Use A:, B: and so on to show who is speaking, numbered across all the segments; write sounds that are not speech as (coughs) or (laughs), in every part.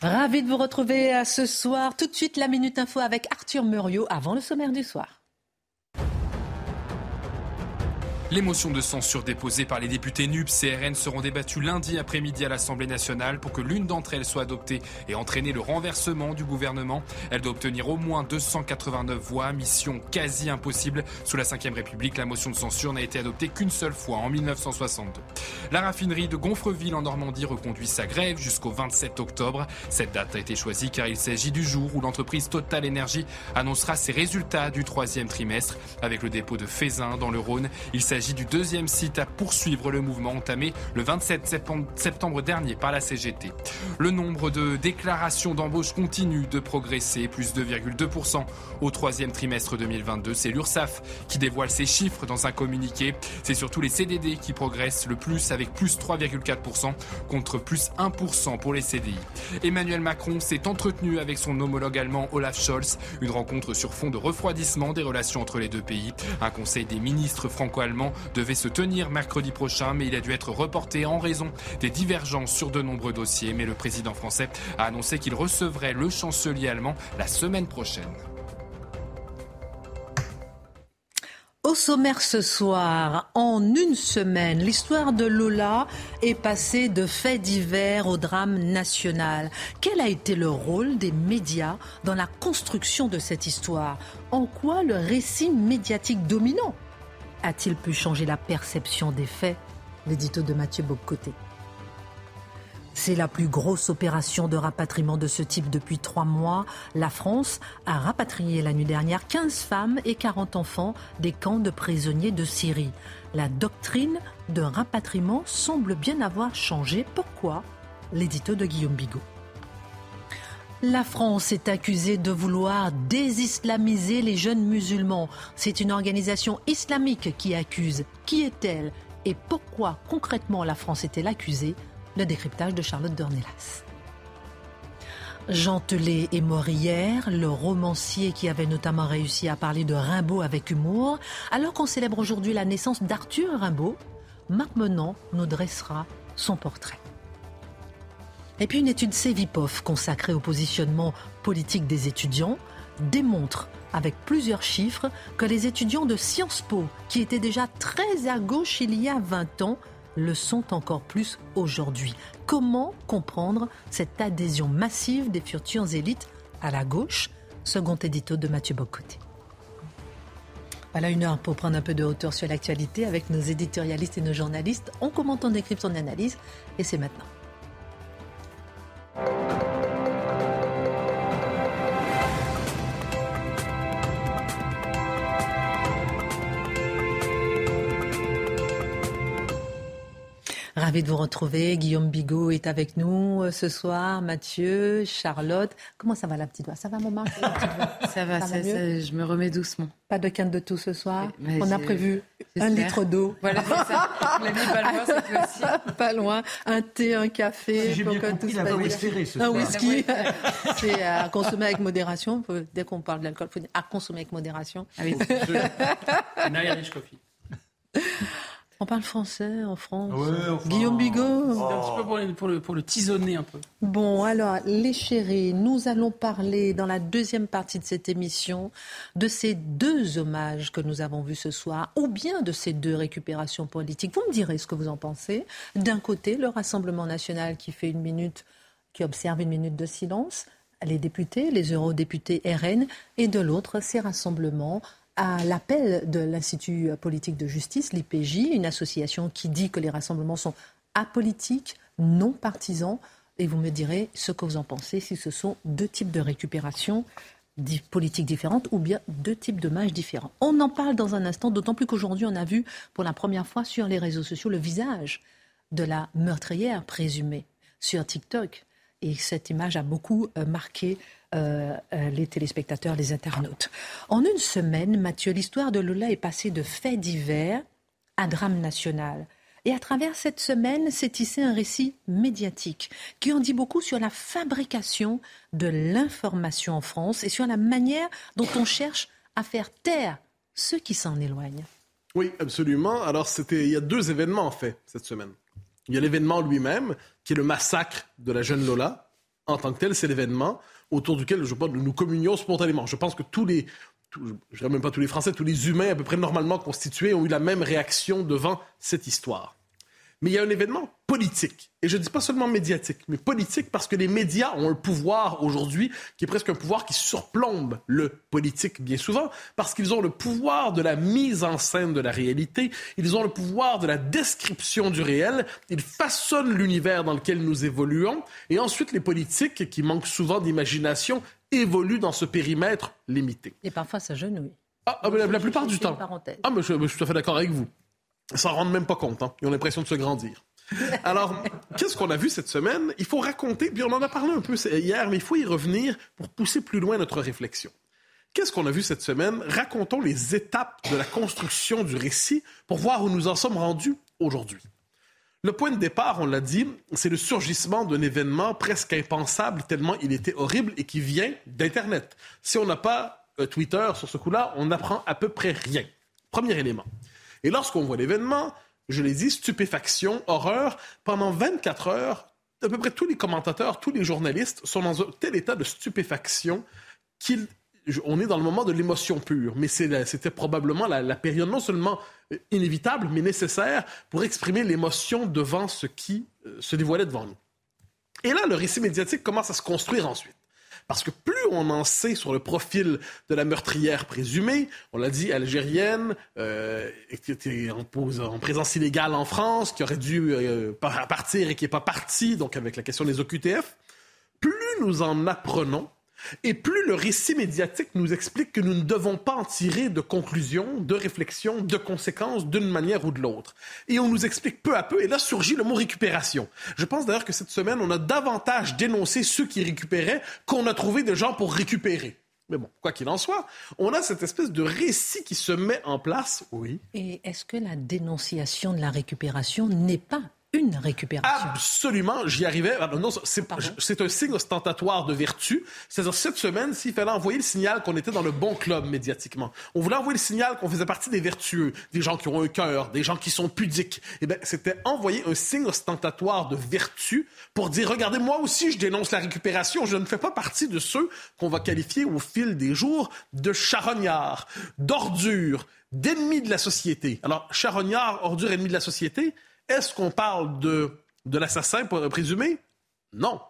A: Ravi de vous retrouver ce soir. Tout de suite, la Minute Info avec Arthur Muriot avant le sommaire du soir.
B: Les motions de censure déposées par les députés NUP CRN seront débattues lundi après-midi à l'Assemblée nationale pour que l'une d'entre elles soit adoptée et entraîner le renversement du gouvernement. Elle doit obtenir au moins 289 voix, mission quasi impossible. Sous la Ve République, la motion de censure n'a été adoptée qu'une seule fois, en 1962. La raffinerie de Gonfreville en Normandie reconduit sa grève jusqu'au 27 octobre. Cette date a été choisie car il s'agit du jour où l'entreprise Total Energy annoncera ses résultats du troisième trimestre avec le dépôt de Fézin dans le Rhône. Il s'agit s'agit du deuxième site à poursuivre le mouvement entamé le 27 septembre dernier par la CGT. Le nombre de déclarations d'embauche continue de progresser, plus 2,2% au troisième trimestre 2022. C'est l'URSSAF qui dévoile ces chiffres dans un communiqué. C'est surtout les CDD qui progressent le plus avec plus 3,4% contre plus 1% pour les CDI. Emmanuel Macron s'est entretenu avec son homologue allemand Olaf Scholz, une rencontre sur fond de refroidissement des relations entre les deux pays. Un conseil des ministres franco-allemands devait se tenir mercredi prochain, mais il a dû être reporté en raison des divergences sur de nombreux dossiers. Mais le président français a annoncé qu'il recevrait le chancelier allemand la semaine prochaine.
A: Au sommaire ce soir, en une semaine, l'histoire de Lola est passée de faits divers au drame national. Quel a été le rôle des médias dans la construction de cette histoire? En quoi le récit médiatique dominant? A-t-il pu changer la perception des faits? L'édito de Mathieu Bobcoté. C'est la plus grosse opération de rapatriement de ce type depuis trois mois. La France a rapatrié la nuit dernière 15 femmes et 40 enfants des camps de prisonniers de Syrie. La doctrine de rapatriement semble bien avoir changé. Pourquoi? L'édito de Guillaume Bigot. La France est accusée de vouloir désislamiser les jeunes musulmans. C'est une organisation islamique qui accuse. Qui est-elle et pourquoi concrètement la France est-elle accusée? Le décryptage de Charlotte Dornelas. Jean Telet est mort hier, le romancier qui avait notamment réussi à parler de Rimbaud avec humour. Alors qu'on célèbre aujourd'hui la naissance d'Arthur Rimbaud, Marc Menant nous dressera son portrait. Et puis une étude Cevipov consacrée au positionnement politique des étudiants démontre avec plusieurs chiffres que les étudiants de Sciences Po, qui étaient déjà très à gauche il y a 20 ans, le sont encore plus aujourd'hui. Comment comprendre cette adhésion massive des futurs élites à la gauche? Second édito de Mathieu Bocoté. Voilà une heure pour prendre un peu de hauteur sur l'actualité avec nos éditorialistes et nos journalistes. On commente, on décrypte, on analyse et c'est maintenant. thank you Ravi de vous retrouver. Guillaume Bigot est avec nous euh, ce soir. Mathieu, Charlotte. Comment ça va la petite voix? Ça va, maman?
C: Ça va, ça, je me remets doucement.
A: Pas de canne de tout ce soir. On a prévu un litre d'eau.
C: Voilà, c'est ça. pas loin cette fois-ci. (laughs)
A: Pas loin. Un thé, un café.
D: J'ai bien compris, il a pas espéré ce
A: Un whisky. (laughs) c'est à consommer avec modération. Dès qu'on parle d'alcool, il faut dire à consommer avec modération.
C: Ah oui. (laughs)
B: Irish coffee.
A: On parle français en France.
D: Ouais,
A: Guillaume Bigot.
B: C'est un petit peu pour, le, pour, le, pour le tisonner un peu.
A: Bon, alors, les chéris, nous allons parler dans la deuxième partie de cette émission de ces deux hommages que nous avons vus ce soir, ou bien de ces deux récupérations politiques. Vous me direz ce que vous en pensez. D'un côté, le Rassemblement national qui fait une minute, qui observe une minute de silence, les députés, les eurodéputés RN, et de l'autre, ces rassemblements à l'appel de l'Institut politique de justice, l'IPJ, une association qui dit que les rassemblements sont apolitiques, non partisans. Et vous me direz ce que vous en pensez, si ce sont deux types de récupération politiques différentes ou bien deux types de mages différents. On en parle dans un instant, d'autant plus qu'aujourd'hui, on a vu pour la première fois sur les réseaux sociaux le visage de la meurtrière présumée sur TikTok. Et cette image a beaucoup euh, marqué euh, euh, les téléspectateurs, les internautes. En une semaine, Mathieu, l'histoire de Lola est passée de faits divers à drame national. Et à travers cette semaine, s'est tissé un récit médiatique qui en dit beaucoup sur la fabrication de l'information en France et sur la manière dont on cherche à faire taire ceux qui s'en éloignent.
E: Oui, absolument. Alors, c'était, il y a deux événements en fait cette semaine. Il y a l'événement lui-même, qui est le massacre de la jeune Lola. En tant que tel, c'est l'événement autour duquel je pense, nous communions spontanément. Je pense que tous les, je dirais même pas tous les Français, tous les humains à peu près normalement constitués ont eu la même réaction devant cette histoire. Mais il y a un événement politique. Et je ne dis pas seulement médiatique, mais politique parce que les médias ont un pouvoir aujourd'hui qui est presque un pouvoir qui surplombe le politique bien souvent, parce qu'ils ont le pouvoir de la mise en scène de la réalité, ils ont le pouvoir de la description du réel, ils façonnent l'univers dans lequel nous évoluons, et ensuite les politiques, qui manquent souvent d'imagination, évoluent dans ce périmètre limité.
A: Et parfois ça genouille.
E: Ah, ah la, plupart du temps. Ah, mais je, je suis tout à fait d'accord avec vous. Ils s'en rendent même pas compte. Hein. Ils ont l'impression de se grandir. (laughs) Alors, qu'est-ce qu'on a vu cette semaine? Il faut raconter, puis on en a parlé un peu hier, mais il faut y revenir pour pousser plus loin notre réflexion. Qu'est-ce qu'on a vu cette semaine? Racontons les étapes de la construction du récit pour voir où nous en sommes rendus aujourd'hui. Le point de départ, on l'a dit, c'est le surgissement d'un événement presque impensable tellement il était horrible et qui vient d'Internet. Si on n'a pas euh, Twitter sur ce coup-là, on n'apprend à peu près rien. Premier élément. Et lorsqu'on voit l'événement, je l'ai dit, stupéfaction, horreur, pendant 24 heures, à peu près tous les commentateurs, tous les journalistes sont dans un tel état de stupéfaction qu'ils est dans le moment de l'émotion pure, mais c'était probablement la, période non seulement euh, inévitable, mais nécessaire pour exprimer l'émotion devant ce qui euh, se dévoilait devant nous. Et là, le récit médiatique commence à se construire ensuite. Parce que plus on en sait sur le profil de la meurtrière présumée, on l'a dit, algérienne, euh, qui était en, en, présence illégale en France, qui aurait dû euh, partir et qui n'est pas parti, donc avec la question des OQTF, plus nous en apprenons et plus le récit médiatique nous explique que nous ne devons pas en tirer de conclusions, de réflexions, de conséquences d'une manière ou de l'autre. Et on nous explique peu à peu, et là surgit le mot récupération. Je pense d'ailleurs que cette semaine, on a davantage dénoncé ceux qui récupéraient qu'on a trouvé des gens pour récupérer. Mais bon, quoi qu'il en soit, on a cette espèce de récit qui se met en place, oui.
A: Et est-ce que la dénonciation de la récupération n'est pas une récupération.
E: Absolument, j'y arrivais. Ah, non, c'est un signe ostentatoire de vertu. C'est-à-dire, cette semaine, s'il fallait envoyer le signal qu'on était dans le bon club médiatiquement, on voulait envoyer le signal qu'on faisait partie des vertueux, des gens qui ont un cœur, des gens qui sont pudiques, eh bien, c'était envoyer un signe ostentatoire de vertu pour dire, regardez, moi aussi, je dénonce la récupération. Je ne fais pas partie de ceux qu'on va qualifier au fil des jours de charognards, d'ordures, d'ennemis de la société. Alors, charognards, ordures, ennemis de la société, est-ce qu'on parle de, de l'assassin présumé? Non.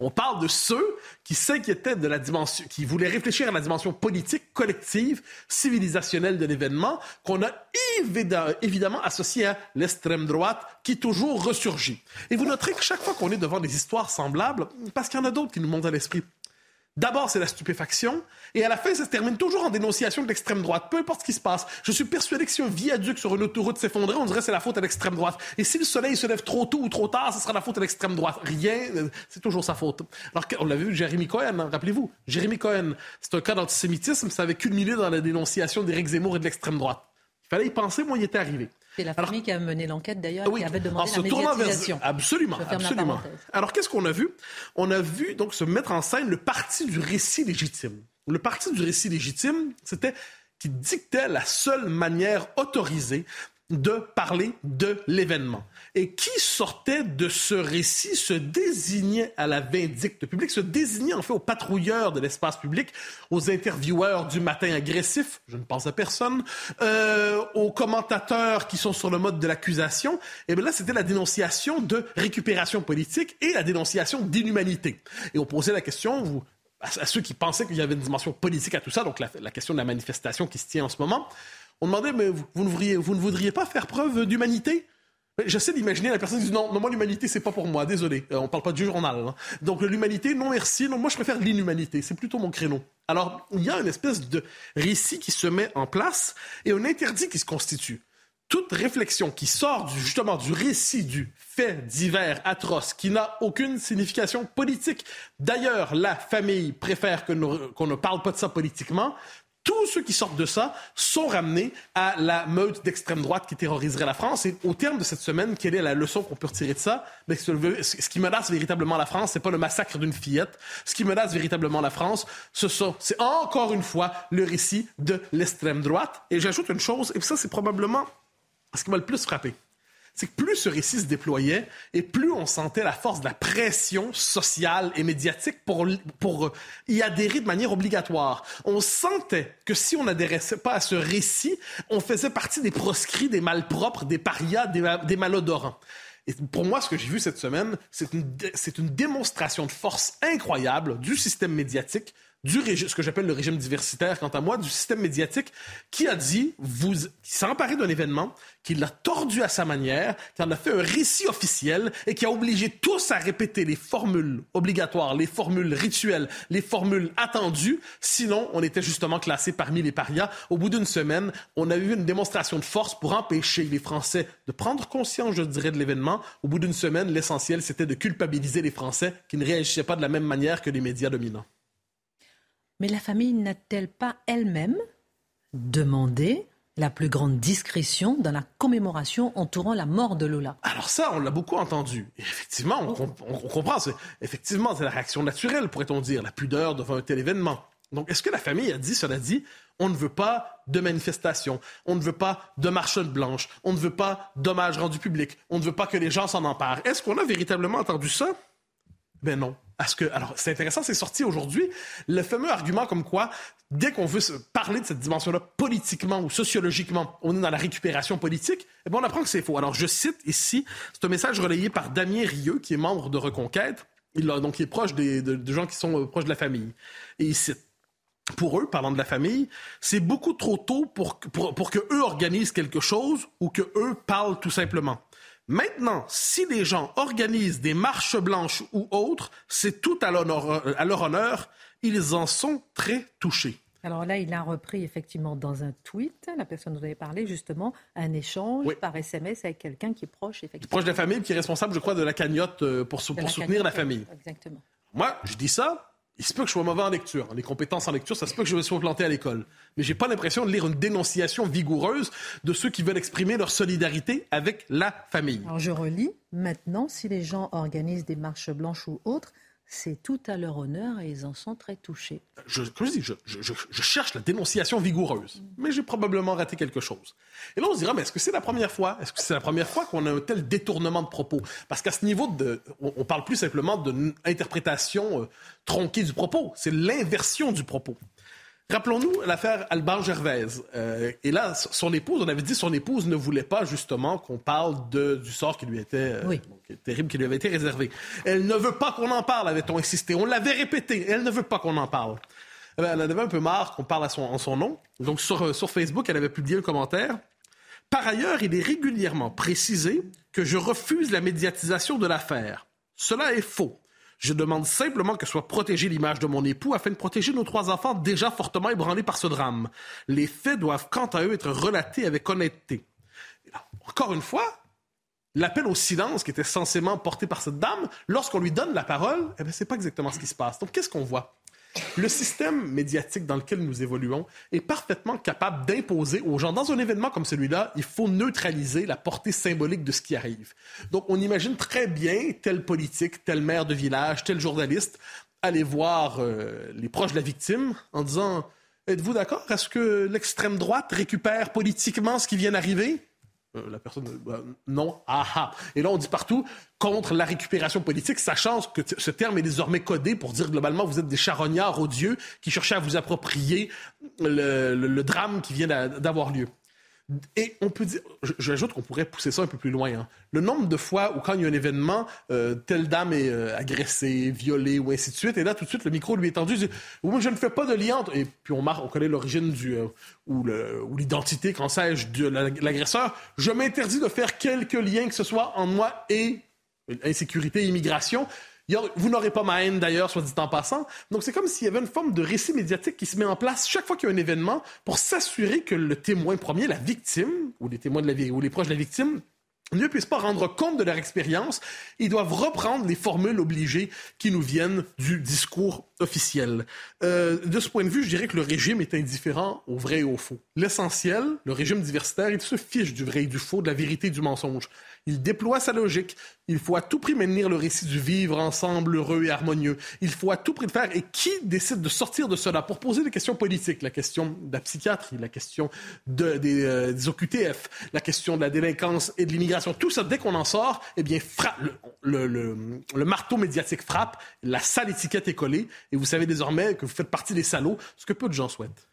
E: On parle de ceux qui s'inquiétaient de la dimension, qui voulaient réfléchir à la dimension politique, collective, civilisationnelle de l'événement, qu'on a évidemment associé à l'extrême droite qui toujours ressurgit. Et vous noterez que chaque fois qu'on est devant des histoires semblables, parce qu'il y en a d'autres qui nous montent à l'esprit, D'abord, c'est la stupéfaction, et à la fin, ça se termine toujours en dénonciation de l'extrême droite, peu importe ce qui se passe. Je suis persuadé que si un viaduc sur une autoroute s'effondrait, on dirait que c'est la faute à l'extrême droite. Et si le soleil se lève trop tôt ou trop tard, ce sera la faute à l'extrême droite. Rien, euh, c'est toujours sa faute. Alors, on l'a vu, Jérémy Cohen, hein, rappelez-vous, Jérémy Cohen, c'est un cas d'antisémitisme, ça avait culminé dans la dénonciation d'Éric Zemmour et de l'extrême droite. Il fallait y penser, moi, il était arrivé.
A: C'est la famille qui a mené l'enquête d'ailleurs, qui avait demandé la médiatisation.
E: Absolument, absolument. Alors qu'est-ce qu'on a vu? On a vu donc se mettre en scène le parti du récit légitime. Le parti du récit légitime, c'était qui dictait la seule manière autorisée de parler de l'événement. Et qui sortait de ce récit se désignait à la vindicte publique, se désignait en fait aux patrouilleurs de l'espace public, aux intervieweurs du matin agressif, je ne pense à personne, euh, aux commentateurs qui sont sur le mode de l'accusation. Et bien là, c'était la dénonciation de récupération politique et la dénonciation d'inhumanité. Et on posait la question, à, ceux qui pensaient qu'il y avait une dimension politique à tout ça, donc la question de la manifestation qui se tient en ce moment, on demandait, mais vous, ne, voudriez, pas faire preuve d'humanité? J'essaie d'imaginer la personne qui dit non, non moi l'humanité c'est pas pour moi, désolé, euh, on parle pas du journal. Hein. Donc l'humanité, non merci, non moi je préfère l'inhumanité, c'est plutôt mon créneau. Alors il y a une espèce de récit qui se met en place et un interdit qui se constitue. toute réflexion qui sort justement du récit du fait divers atroce qui n'a aucune signification politique. D'ailleurs, la famille préfère qu'on ne parle pas de ça politiquement tous ceux qui sortent de ça sont ramenés à la meute d'extrême droite qui terroriserait la France. Et au terme de cette semaine, quelle est la leçon qu'on peut retirer de ça? Mais ce qui menace véritablement la France, c'est pas le massacre d'une fillette. Ce qui menace véritablement la France, ce sont, c'est encore une fois le récit de l'extrême droite. Et j'ajoute une chose, et ça, c'est probablement ce qui m'a le plus frappé c'est que plus ce récit se déployait et plus on sentait la force de la pression sociale et médiatique pour, pour y adhérer de manière obligatoire. On sentait que si on n'adhérait pas à ce récit, on faisait partie des proscrits, des malpropres, des parias, des, malodorants. Et pour moi, ce que j'ai vu cette semaine, c'est une, c'est une démonstration de force incroyable du système médiatique, du régime, ce que j'appelle le régime diversitaire, quant à moi, du système médiatique, qui a dit, vous, qui s'est emparé d'un événement, qui l'a tordu à sa manière, qui en a fait un récit officiel et qui a obligé tous à répéter les formules obligatoires, les formules rituelles, les formules attendues. Sinon, on était justement classé parmi les parias. Au bout d'une semaine, on a eu une démonstration de force pour empêcher les Français de prendre conscience, je dirais, de l'événement. Au bout d'une semaine, l'essentiel, c'était de culpabiliser les Français qui ne réagissaient pas de la même manière que les médias dominants.
A: Mais la famille n'a-t-elle pas elle-même demandé la plus grande discrétion dans la commémoration entourant la mort de Lola?
E: Alors ça, on l'a beaucoup entendu. effectivement, on, comprend. Effectivement, c'est la réaction naturelle, pourrait-on dire, la pudeur devant un tel événement. Donc, est-ce que la famille a dit, cela dit, on ne veut pas de manifestation, on ne veut pas de marche blanche, on ne veut pas d'hommage rendu public, on ne veut pas que les gens s'en emparent. Est-ce qu'on a véritablement entendu ça? Ben non. Parce que, alors, c'est intéressant, c'est sorti aujourd'hui, le fameux argument comme quoi, dès qu'on veut parler de cette dimension-là politiquement ou sociologiquement, on est dans la récupération politique, eh bien, on apprend que c'est faux. Alors, je cite ici, c'est un message relayé par Damien Rieu, qui est membre de Reconquête. Il, donc, il est proche des, de, gens qui sont euh, proches de la famille. Et il cite pour eux, parlant de la famille, c'est beaucoup trop tôt pour, pour, pour que eux organisent quelque chose ou que eux parlent tout simplement. Maintenant, si les gens organisent des marches blanches ou autres, c'est tout à, à leur honneur. Ils en sont très touchés.
A: Alors là, il a repris effectivement dans un tweet, la personne dont vous avez parlé justement, un échange par SMS avec quelqu'un qui est proche effectivement.
E: Proche de la famille, qui est responsable, je crois, de la cagnotte euh, pour, pour soutenir la famille.
A: Exactement.
E: Moi, je dis ça, il se peut que je sois mauvais en lecture. Les compétences en lecture, ça se peut que je me sois planté à l'école. Mais j'ai pas l'impression de lire une dénonciation vigoureuse de ceux qui veulent exprimer leur solidarité avec la famille.
A: Alors je relis. Maintenant, si les gens organisent des marches blanches ou autres, c'est tout à leur honneur et ils en sont très touchés.
E: Je, dis, je, cherche la dénonciation vigoureuse, mais j'ai probablement raté quelque chose. Et là, on se dira, mais est-ce que c'est la première fois? Est-ce que c'est la première fois qu'on a un tel détournement de propos? Parce qu'à ce niveau, de, on, parle plus simplement d'une interprétation euh, tronquée du propos, c'est l'inversion du propos. Rappelons-nous l'affaire Alban Gervaise. Euh, et là, son épouse, on avait dit son épouse ne voulait pas justement qu'on parle de, du sort qui lui était euh, terrible, qui lui avait été réservé. Elle ne veut pas qu'on en parle, avait-on insisté. On l'avait répété. Elle ne veut pas qu'on en parle. Eh ben, elle en avait un peu marre qu'on parle à son, en son nom. Donc sur, euh, sur Facebook, elle avait publié un commentaire. Par ailleurs, il est régulièrement précisé que je refuse la médiatisation de l'affaire. Cela est faux. Je demande simplement que soit protégée l'image de mon époux afin de protéger nos trois enfants déjà fortement ébranlés par ce drame. Les faits doivent, quant à eux, être relatés avec honnêteté. Encore une fois, l'appel au silence qui était censément porté par cette dame, lorsqu'on lui donne la parole, eh bien, c'est pas exactement ce qui se passe. Donc, qu'est-ce qu'on voit? Le système médiatique dans lequel nous évoluons est parfaitement capable d'imposer aux gens, dans un événement comme celui-là, il faut neutraliser la portée symbolique de ce qui arrive. Donc, on imagine très bien tel politique, tel maire de village, tel journaliste aller voir euh, les proches de la victime en disant Êtes-vous d'accord Est-ce que l'extrême droite récupère politiquement ce qui vient d'arriver? Euh, la personne, euh, non, aha. Et là, on dit partout contre la récupération politique, sachant que ce terme est désormais codé pour dire globalement vous êtes des charognards odieux qui cherchaient à vous approprier le drame qui vient d'avoir lieu. Et on peut dire, j'ajoute qu'on pourrait pousser ça un peu plus loin. Hein. Le nombre de fois où quand il y a un événement, euh, telle dame est euh, agressée, violée ou ainsi de suite, et là tout de suite le micro lui est tendu, dit, je ne fais pas de lien. Et puis on, on connaît l'origine du euh, ou l'identité, quand sais-je, de l'agresseur. Je m'interdis de faire quelque lien que ce soit en moi et insécurité, immigration. Vous n'aurez pas ma haine d'ailleurs, soit dit en passant. Donc c'est comme s'il y avait une forme de récit médiatique qui se met en place chaque fois qu'il y a un événement pour s'assurer que le témoin premier, la victime, ou les témoins de la ou les proches de la victime, ne puissent pas rendre compte de leur expérience, ils doivent reprendre les formules obligées qui nous viennent du discours officiel. Euh, de ce point de vue, je dirais que le régime est indifférent au vrai et au faux. L'essentiel, le régime diversitaire, il se fiche du vrai et du faux, de la vérité et du mensonge. Il déploie sa logique. Il faut à tout prix maintenir le récit du vivre ensemble heureux et harmonieux. Il faut à tout prix le faire. Et qui décide de sortir de cela? Pour poser des questions politiques, la question de la psychiatrie, la question de, des, euh, OQTF, la question de la délinquance et de l'immigration, tout ça, dès qu'on en sort, eh bien, le, le, le, marteau médiatique frappe, la sale étiquette est collée, et vous savez désormais que vous faites partie des salauds, ce que peu de gens souhaitent.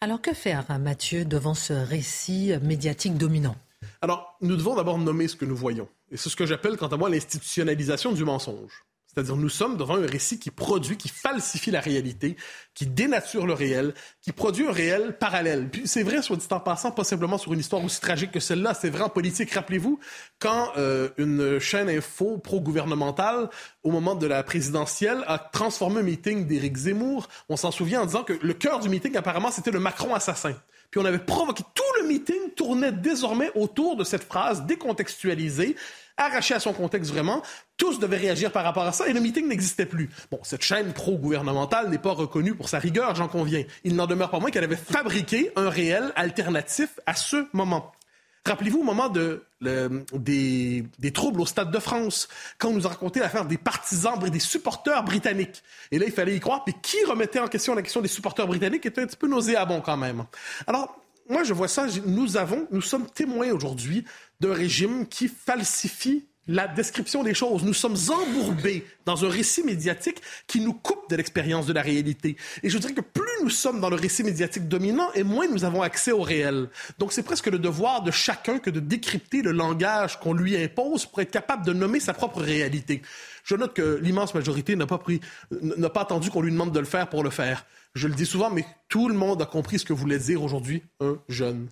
A: Alors que faire, Mathieu, devant ce récit médiatique dominant?
E: Alors, nous devons d'abord nommer ce que nous voyons. Et c'est ce que j'appelle, quant à moi, l'institutionnalisation du mensonge. C'est-à-dire, nous sommes devant un récit qui produit, qui falsifie la réalité, qui dénature le réel, qui produit un réel parallèle. Puis c'est vrai, soit dit en passant, pas simplement sur une histoire aussi tragique que celle-là, c'est vrai en politique. Rappelez-vous, quand euh, une chaîne info pro-gouvernementale, au moment de la présidentielle, a transformé un meeting d'Éric Zemmour, on s'en souvient en disant que le cœur du meeting, apparemment, c'était le Macron assassin. Puis on avait provoqué tout le meeting tournait désormais autour de cette phrase décontextualisée, arrachée à son contexte vraiment. Tous devaient réagir par rapport à ça et le meeting n'existait plus. Bon, cette chaîne pro-gouvernementale n'est pas reconnue pour sa rigueur, j'en conviens. Il n'en demeure pas moins qu'elle avait fabriqué un réel alternatif à ce moment. Rappelez-vous au moment de, des, troubles au Stade de France, quand on nous a raconté l'affaire des partisans, des supporters britanniques. Et là, il fallait y croire. Puis qui remettait en question la question des supporters britanniques était un petit peu nauséabond quand même. Alors, moi, je vois ça. Nous avons, nous sommes témoins aujourd'hui d'un régime qui falsifie la description des choses. Nous sommes embourbés dans un récit médiatique qui nous coupe de l'expérience de la réalité. Et je dirais que plus nous sommes dans le récit médiatique dominant, et moins nous avons accès au réel. Donc c'est presque le devoir de chacun que de décrypter le langage qu'on lui impose pour être capable de nommer sa propre réalité. Je note que l'immense majorité n'a pas pris, n'a pas attendu qu'on lui demande de le faire pour le faire. Je le dis souvent, mais tout le monde a compris ce que voulait dire aujourd'hui un jeune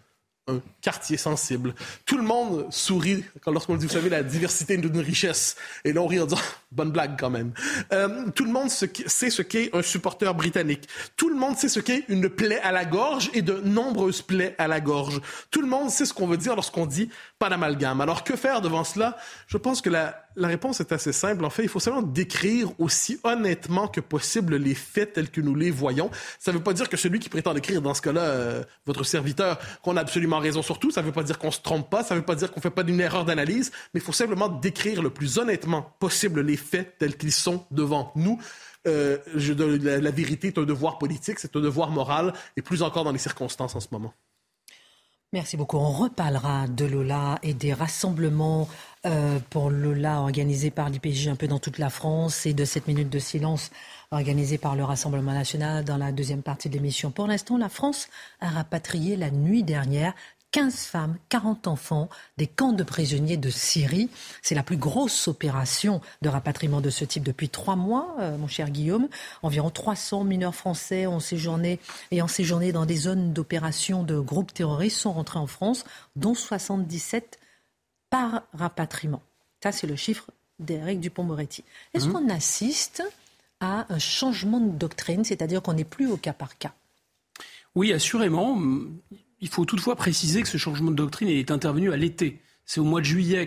E: un quartier sensible. Tout le monde sourit lorsqu'on dit, vous savez, la diversité d'une richesse. Et là, on rit en disant, (laughs) bonne blague quand même. Euh, tout le monde sait ce qu'est un supporter britannique. Tout le monde sait ce qu'est une plaie à la gorge et de nombreuses plaies à la gorge. Tout le monde sait ce qu'on veut dire lorsqu'on dit pas d'amalgame. Alors, que faire devant cela? Je pense que la, la réponse est assez simple. En fait, il faut seulement décrire aussi honnêtement que possible les faits tels que nous les voyons. Ça ne veut pas dire que celui qui prétend décrire, dans ce cas-là, euh, votre serviteur, qu'on a absolument raison sur tout. Ça ne veut pas dire qu'on se trompe pas. Ça ne veut pas dire qu'on ne fait pas d'une erreur d'analyse. Mais il faut simplement décrire le plus honnêtement possible les faits tels qu'ils sont devant nous. Euh, je, la, la vérité est un devoir politique, c'est un devoir moral, et plus encore dans les circonstances en ce moment.
A: Merci beaucoup. On reparlera de Lola et des rassemblements euh, pour Lola organisés par l'IPJ un peu dans toute la France et de cette minute de silence organisée par le Rassemblement national dans la deuxième partie de l'émission. Pour l'instant, la France a rapatrié la nuit dernière 15 femmes, 40 enfants des camps de prisonniers de Syrie. C'est la plus grosse opération de rapatriement de ce type depuis trois mois, euh, mon cher Guillaume. Environ 300 mineurs français ont séjourné et ont séjourné dans des zones d'opération de groupes terroristes sont rentrés en France, dont 77 par rapatriement. Ça, c'est le chiffre d'Éric Dupont-Moretti. Est-ce mmh. qu'on assiste à un changement de doctrine, c'est-à-dire qu'on n'est plus au cas par cas?
F: Oui, assurément. Il faut toutefois préciser que ce changement de doctrine est intervenu à l'été. C'est au mois de juillet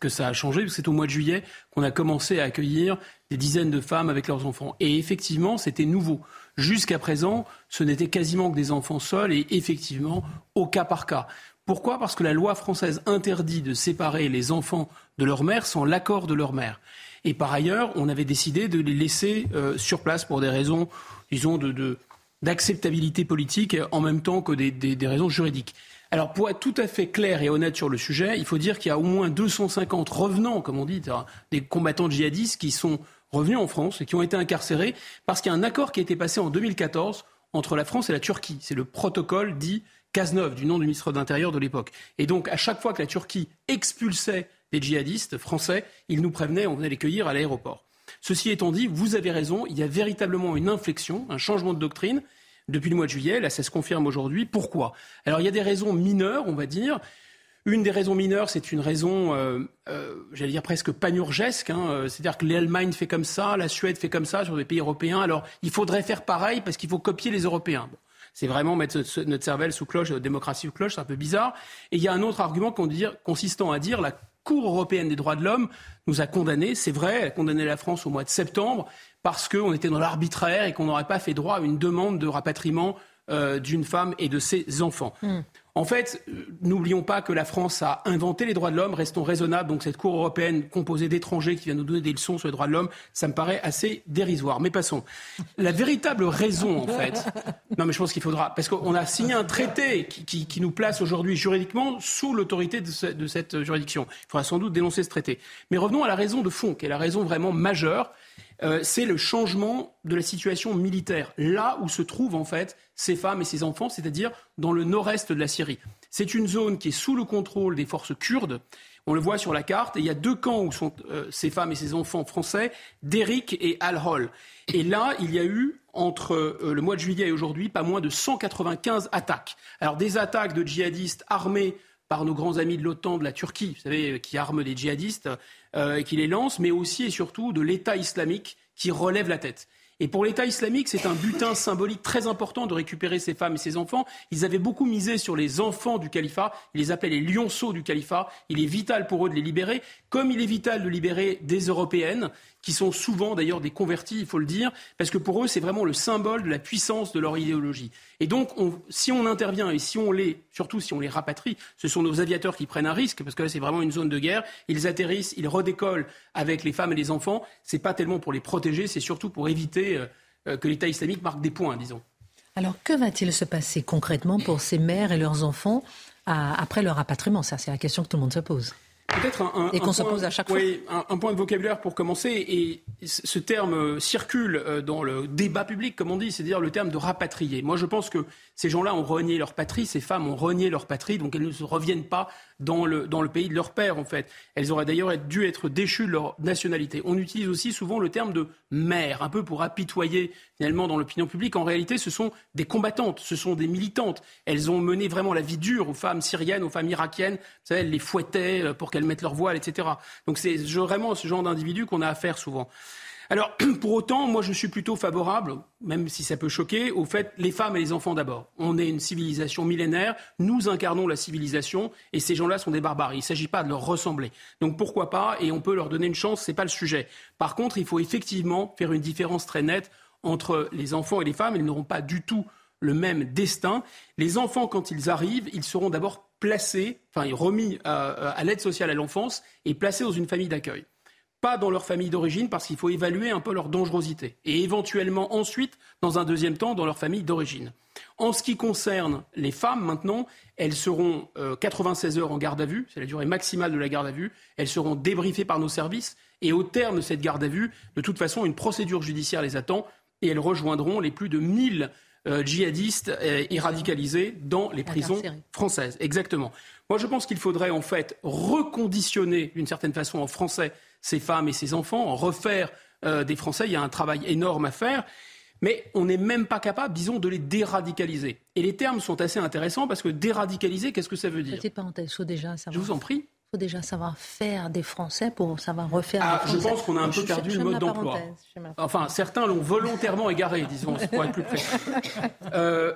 F: que, ça a changé, c'est au mois de juillet qu'on a commencé à accueillir des dizaines de femmes avec leurs enfants. Et effectivement, c'était nouveau. Jusqu'à présent, ce n'était quasiment que des enfants seuls et effectivement au cas par cas. Pourquoi? Parce que la loi française interdit de séparer les enfants de leur mère sans l'accord de leur mère. Et par ailleurs, on avait décidé de les laisser euh, sur place pour des raisons, disons, de d'acceptabilité politique en même temps que des, raisons juridiques. Alors, pour être tout à fait clair et honnête sur le sujet, il faut dire qu'il y a au moins 250 revenants, comme on dit, des combattants djihadistes qui sont revenus en France et qui ont été incarcérés parce qu'il y a un accord qui a été passé en 2014 entre la France et la Turquie. C'est le protocole dit Cazeneuve, du nom du ministre de l'Intérieur de l'époque. Et donc, à chaque fois que la Turquie expulsait des djihadistes français, ils nous prévenaient, on venait les cueillir à l'aéroport. Ceci étant dit, vous avez raison, il y a véritablement une inflexion, un changement de doctrine depuis le mois de juillet. Là, ça se confirme aujourd'hui. Pourquoi? Alors, il y a des raisons mineures, on va dire. Une des raisons mineures, c'est une raison, euh, euh, j'allais dire presque panurgesque. Hein, euh, C'est-à-dire que l'Allemagne fait comme ça, la Suède fait comme ça sur les pays européens. Alors, il faudrait faire pareil parce qu'il faut copier les Européens. C'est vraiment mettre notre cervelle sous cloche, notre démocratie sous cloche, c'est un peu bizarre. Et il y a un autre argument consistant à dire la Cour européenne des droits de l'homme nous a condamnés, c'est vrai, elle a condamné la France au mois de septembre parce qu'on était dans l'arbitraire et qu'on n'aurait pas fait droit à une demande de rapatriement euh, d'une femme et de ses enfants. Hmm. En fait, euh, n'oublions pas que la France a inventé les droits de l'homme, restons raisonnables. Donc cette Cour européenne composée d'étrangers qui vient nous donner des leçons sur les droits de l'homme, ça me paraît assez dérisoire. Mais passons. La véritable raison, en fait, (laughs) non mais je pense qu'il faudra, parce qu'on a signé un traité qui, qui, nous place aujourd'hui juridiquement sous l'autorité de, de cette juridiction. Il faudra sans doute dénoncer ce traité. Mais revenons à la raison de fond, qui est la raison vraiment majeure euh, c'est le changement de la situation militaire, là où se trouvent en fait ces femmes et ces enfants, c'est-à-dire dans le nord-est de la Syrie. C'est une zone qui est sous le contrôle des forces kurdes. On le voit sur la carte. Et il y a deux camps où sont euh, ces femmes et ces enfants français, Derrick et Al-Hol. Et là, il y a eu, entre euh, le mois de juillet et aujourd'hui, pas moins de 195 attaques. Alors des attaques de djihadistes armés par nos grands amis de l'OTAN, de la Turquie, vous savez, qui arment les djihadistes euh, qui les lancent, mais aussi et surtout de l'État islamique qui relève la tête. Et pour l'État islamique, c'est un butin symbolique très important de récupérer ces femmes et ces enfants. Ils avaient beaucoup misé sur les enfants du califat. Ils les appelaient les lionceaux du califat. Il est vital pour eux de les libérer, comme il est vital de libérer des Européennes qui sont souvent d'ailleurs des convertis, il faut le dire, parce que pour eux, c'est vraiment le symbole de la puissance de leur idéologie. Et donc, si on intervient et si on les, surtout si on les rapatrie, ce sont nos aviateurs qui prennent un risque, parce que là, c'est vraiment une zone de guerre. Ils atterrissent, ils redécollent avec les femmes et les enfants. C'est pas tellement pour les protéger, c'est surtout pour éviter euh, euh, que l'État islamique marque des points, disons.
A: Alors, que va-t-il se passer concrètement pour ces mères et leurs enfants après leur rapatriement? Ça, c'est la question que tout le monde se pose.
F: Peut-être un, et qu'on se pose à chaque fois. Un, point de vocabulaire pour commencer. Et ce terme euh, circule euh, dans le débat public, comme on dit, c'est-à-dire le terme de rapatrier. Moi, je pense que ces gens-là ont renié leur patrie, ces femmes ont renié leur patrie, donc elles ne reviennent pas dans le, dans le pays de leur père, en fait. Elles auraient d'ailleurs dû être déchues de leur nationalité. On utilise aussi souvent le terme de mère, un peu pour apitoyer finalement dans l'opinion publique. En réalité, ce sont des combattantes, ce sont des militantes. Elles ont mené vraiment la vie dure aux femmes syriennes, aux femmes irakiennes. Vous savez, elles les fouettaient euh, pour qu'elles mettent leur voile, etc. Donc c'est vraiment ce genre d'individu qu'on a affaire souvent. Alors, (clears throat) pour autant, moi, je suis plutôt favorable, même si ça peut choquer, au fait les femmes et les enfants d'abord. On est une civilisation millénaire, nous incarnons la civilisation, et ces gens-là sont des barbares. Il ne s'agit pas de leur ressembler. Donc pourquoi pas, et on peut leur donner une chance, ce n'est pas le sujet. Par contre, il faut effectivement faire une différence très nette entre les enfants et les femmes. Ils n'auront pas du tout le même destin. Les enfants, quand ils arrivent, ils seront d'abord placés, enfin remis à, à l'aide sociale à l'enfance et placés dans une famille d'accueil pas dans leur famille d'origine parce qu'il faut évaluer un peu leur dangerosité et éventuellement ensuite, dans un deuxième temps, dans leur famille d'origine. En ce qui concerne les femmes, maintenant, elles seront 96 euh, heures en garde à vue, c'est la durée maximale de la garde à vue, elles seront débriefées par nos services et au terme de cette garde à vue, de toute façon, une procédure judiciaire les attend et elles rejoindront les plus de 1000 euh, djihadistes euh, et radicalisés dans les prisons françaises. Exactement. Moi, je pense qu'il faudrait en fait reconditionner d'une certaine façon en français ces femmes et ces enfants, refaire euh, des Français. Il y a un travail énorme à faire. Mais on n'est même pas capable, disons, de les déradicaliser. Et les termes sont assez intéressants parce que déradicaliser, qu'est-ce que ça veut dire?
A: Petite parenthèse, déjà.
F: Je vous en prie.
A: Faut déjà savoir faire des Français pour savoir refaire
F: ah,
A: des Français.
F: Je pense qu'on a un peu perdu le mode d'emploi. Enfin, certains l'ont volontairement égaré, disons, pour être plus près. (laughs) Euh,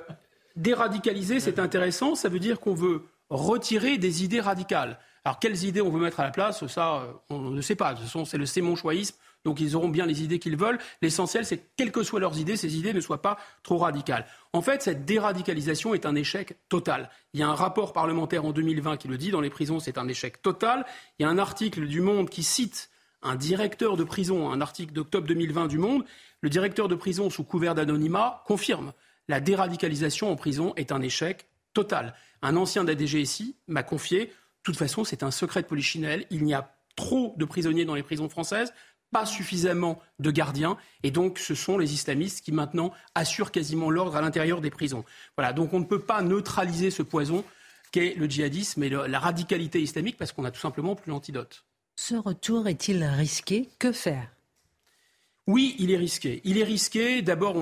F: déradicaliser, c'est intéressant. Ça veut dire qu'on veut retirer des idées radicales. Alors, quelles idées on veut mettre à la place, ça, euh, on ne sait pas. C'est le sémonchoïsme, donc ils auront bien les idées qu'ils veulent. L'essentiel, c'est que, quelles que soient leurs idées, ces idées ne soient pas trop radicales. En fait, cette déradicalisation est un échec total. Il y a un rapport parlementaire en 2020 qui le dit, dans les prisons, c'est un échec total. Il y a un article du Monde qui cite un directeur de prison, un article d'octobre 2020 du Monde. Le directeur de prison, sous couvert d'anonymat, confirme la déradicalisation en prison est un échec total. Un ancien de la DGSI m'a confié de toute façon, c'est un secret de polichinelle. Il y a trop de prisonniers dans les prisons françaises, pas suffisamment de gardiens, et donc ce sont les islamistes qui maintenant assurent quasiment l'ordre à l'intérieur des prisons. Voilà, donc on ne peut pas neutraliser ce poison qu'est le djihadisme et la radicalité islamique parce qu'on n'a tout simplement plus l'antidote.
A: Ce retour est-il risqué? Que faire?
F: Oui, il est risqué. Il est risqué, d'abord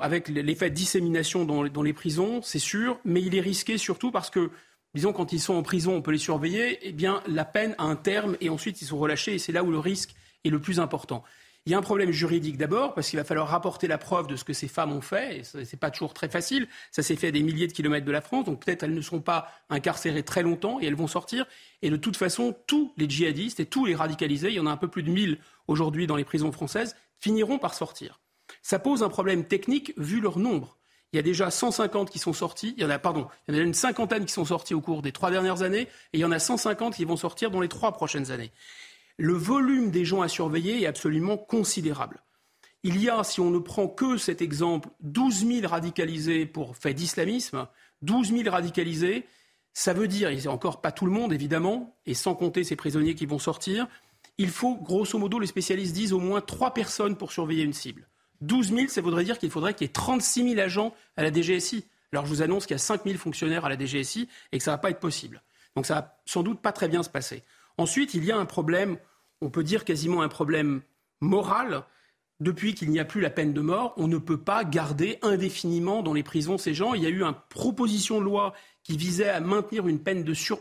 F: avec l'effet de dissémination dans, dans les prisons, c'est sûr, mais il est risqué surtout parce que disons, quand ils sont en prison, on peut les surveiller, eh bien, la peine a un terme et ensuite ils sont relâchés et c'est là où le risque est le plus important. Il y a un problème juridique d'abord, parce qu'il va falloir rapporter la preuve de ce que ces femmes ont fait, et ce n'est pas toujours très facile. Ça s'est fait à des milliers de kilomètres de la France, donc peut-être elles ne seront pas incarcérées très longtemps et elles vont sortir. Et de toute façon, tous les djihadistes et tous les radicalisés, il y en a un peu plus de 1000 aujourd'hui dans les prisons françaises, finiront par sortir. Ça pose un problème technique vu leur nombre. Il y a déjà 150 qui sont sortis, il y en a, pardon, il y en a une cinquantaine qui sont sortis au cours des trois dernières années, et il y en a 150 qui vont sortir dans les trois prochaines années le volume des gens à surveiller est absolument considérable. Il y a, si on ne prend que cet exemple, 12 000 radicalisés pour fait d'islamisme, 12 000 radicalisés, ça veut dire, et encore pas tout le monde évidemment, et sans compter ces prisonniers qui vont sortir, il faut, grosso modo, les spécialistes disent au moins 3 personnes pour surveiller une cible. 12 000, ça voudrait dire qu'il faudrait qu'il y ait 36 000 agents à la DGSI. Alors je vous annonce qu'il y a 5 000 fonctionnaires à la DGSI et que ça ne va pas être possible. Donc ça va sans doute pas très bien se passer. Ensuite, il y a un problème on peut dire quasiment un problème moral. Depuis qu'il n'y a plus la peine de mort, on ne peut pas garder indéfiniment dans les prisons ces gens. Il y a eu une proposition de loi qui visait à maintenir une peine de sur...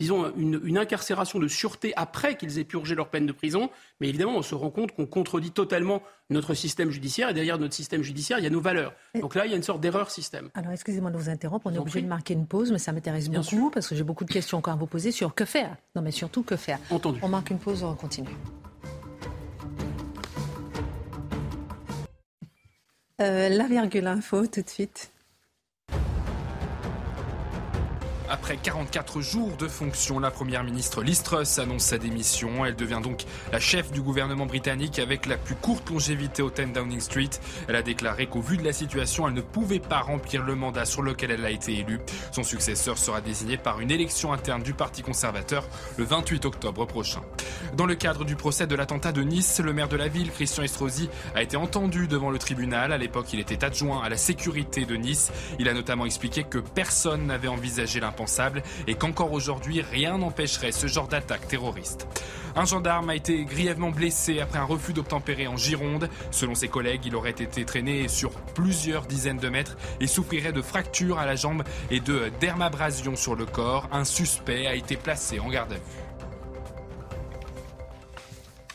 F: disons, une, incarcération de sûreté après qu'ils aient purgé leur peine de prison. Mais évidemment, on se rend compte qu'on contredit totalement notre système judiciaire. Et derrière notre système judiciaire, il y a nos valeurs. Donc là, il y a une sorte d'erreur système.
A: Alors, excusez-moi de vous interrompre. On est obligé de marquer une pause, mais ça m'intéresse beaucoup parce que j'ai beaucoup de questions encore à vous poser sur que faire. Non, mais surtout que faire.
F: Entendu.
A: On marque une pause, on continue. Euh, la virgule info, tout de suite.
B: Après 44 jours de fonction, la première ministre Liz Truss annonce sa démission. Elle devient donc la chef du gouvernement britannique avec la plus courte longévité au 10 Downing Street. Elle a déclaré qu'au vu de la situation, elle ne pouvait pas remplir le mandat sur lequel elle a été élue. Son successeur sera désigné par une élection interne du Parti conservateur le 28 octobre prochain. Dans le cadre du procès de l'attentat de Nice, le maire de la ville, Christian Estrosi, a été entendu devant le tribunal. À l'époque, il était adjoint à la sécurité de Nice. Il a notamment expliqué que personne n'avait envisagé l'impact et qu'encore aujourd'hui, rien n'empêcherait ce genre d'attaque terroriste. Un gendarme a été grièvement blessé après un refus d'obtempérer en Gironde. Selon ses collègues, il aurait été traîné sur plusieurs dizaines de mètres et souffrirait de fractures à la jambe et de dermabrasion sur le corps. Un suspect a été placé en garde à vue.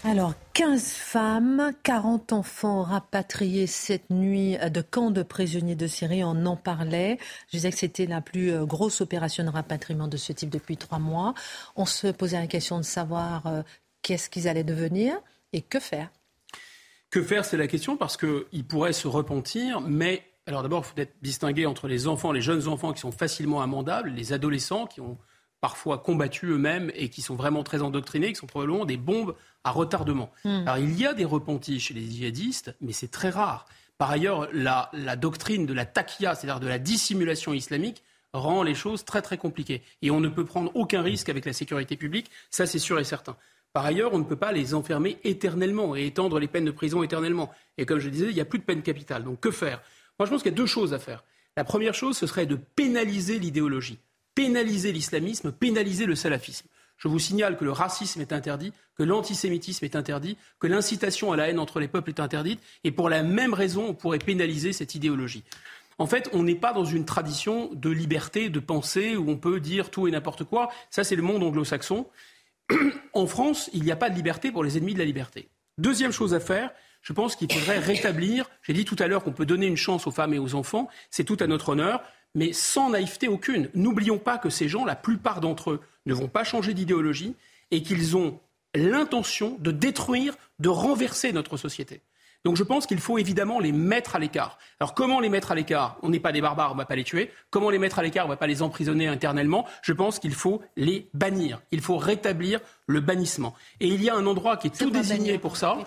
A: Alors, 15 femmes, 40 enfants rapatriés cette nuit de camps de prisonniers de Syrie, on en parlait. Je disais que c'était la plus euh, grosse opération de rapatriement de ce type depuis trois mois. On se posait la question de savoir euh, qu'est-ce qu'ils allaient devenir et que faire.
F: Que faire, c'est la question, parce qu'ils pourraient se repentir, mais alors d'abord, il faut distinguer entre les enfants, les jeunes enfants qui sont facilement amendables, les adolescents qui ont parfois combattus eux-mêmes et qui sont vraiment très endoctrinés, qui sont probablement des bombes à retardement. Hmm. Alors il y a des repentis chez les djihadistes, mais c'est très rare. Par ailleurs, la, doctrine de la takia, c'est-à-dire de la dissimulation islamique, rend les choses très très compliquées. Et on ne peut prendre aucun risque avec la sécurité publique, ça c'est sûr et certain. Par ailleurs, on ne peut pas les enfermer éternellement et étendre les peines de prison éternellement. Et comme je le disais, il n'y a plus de peine capitale. Donc que faire? Moi je pense qu'il y a deux choses à faire. La première chose, ce serait de pénaliser l'idéologie pénaliser l'islamisme, pénaliser le salafisme. Je vous signale que le racisme est interdit, que l'antisémitisme est interdit, que l'incitation à la haine entre les peuples est interdite, et pour la même raison, on pourrait pénaliser cette idéologie. En fait, on n'est pas dans une tradition de liberté, de pensée, où on peut dire tout et n'importe quoi. Ça, c'est le monde anglo-saxon. (clears throat) en France, il n'y a pas de liberté pour les ennemis de la liberté. Deuxième chose à faire, je pense qu'il faudrait rétablir, j'ai dit tout à l'heure qu'on peut donner une chance aux femmes et aux enfants, c'est tout à notre honneur, mais sans naïveté aucune. N'oublions pas que ces gens, la plupart d'entre eux, ne vont pas changer d'idéologie et qu'ils ont l'intention de détruire, de renverser notre société. Donc je pense qu'il faut évidemment les mettre à l'écart. Alors comment les mettre à l'écart? On n'est pas des barbares, on ne va pas les tuer. Comment les mettre à l'écart? On ne va pas les emprisonner internellement. Je pense qu'il faut les bannir. Il faut rétablir le bannissement. Et il y a un endroit qui est, tout désigné pour ça.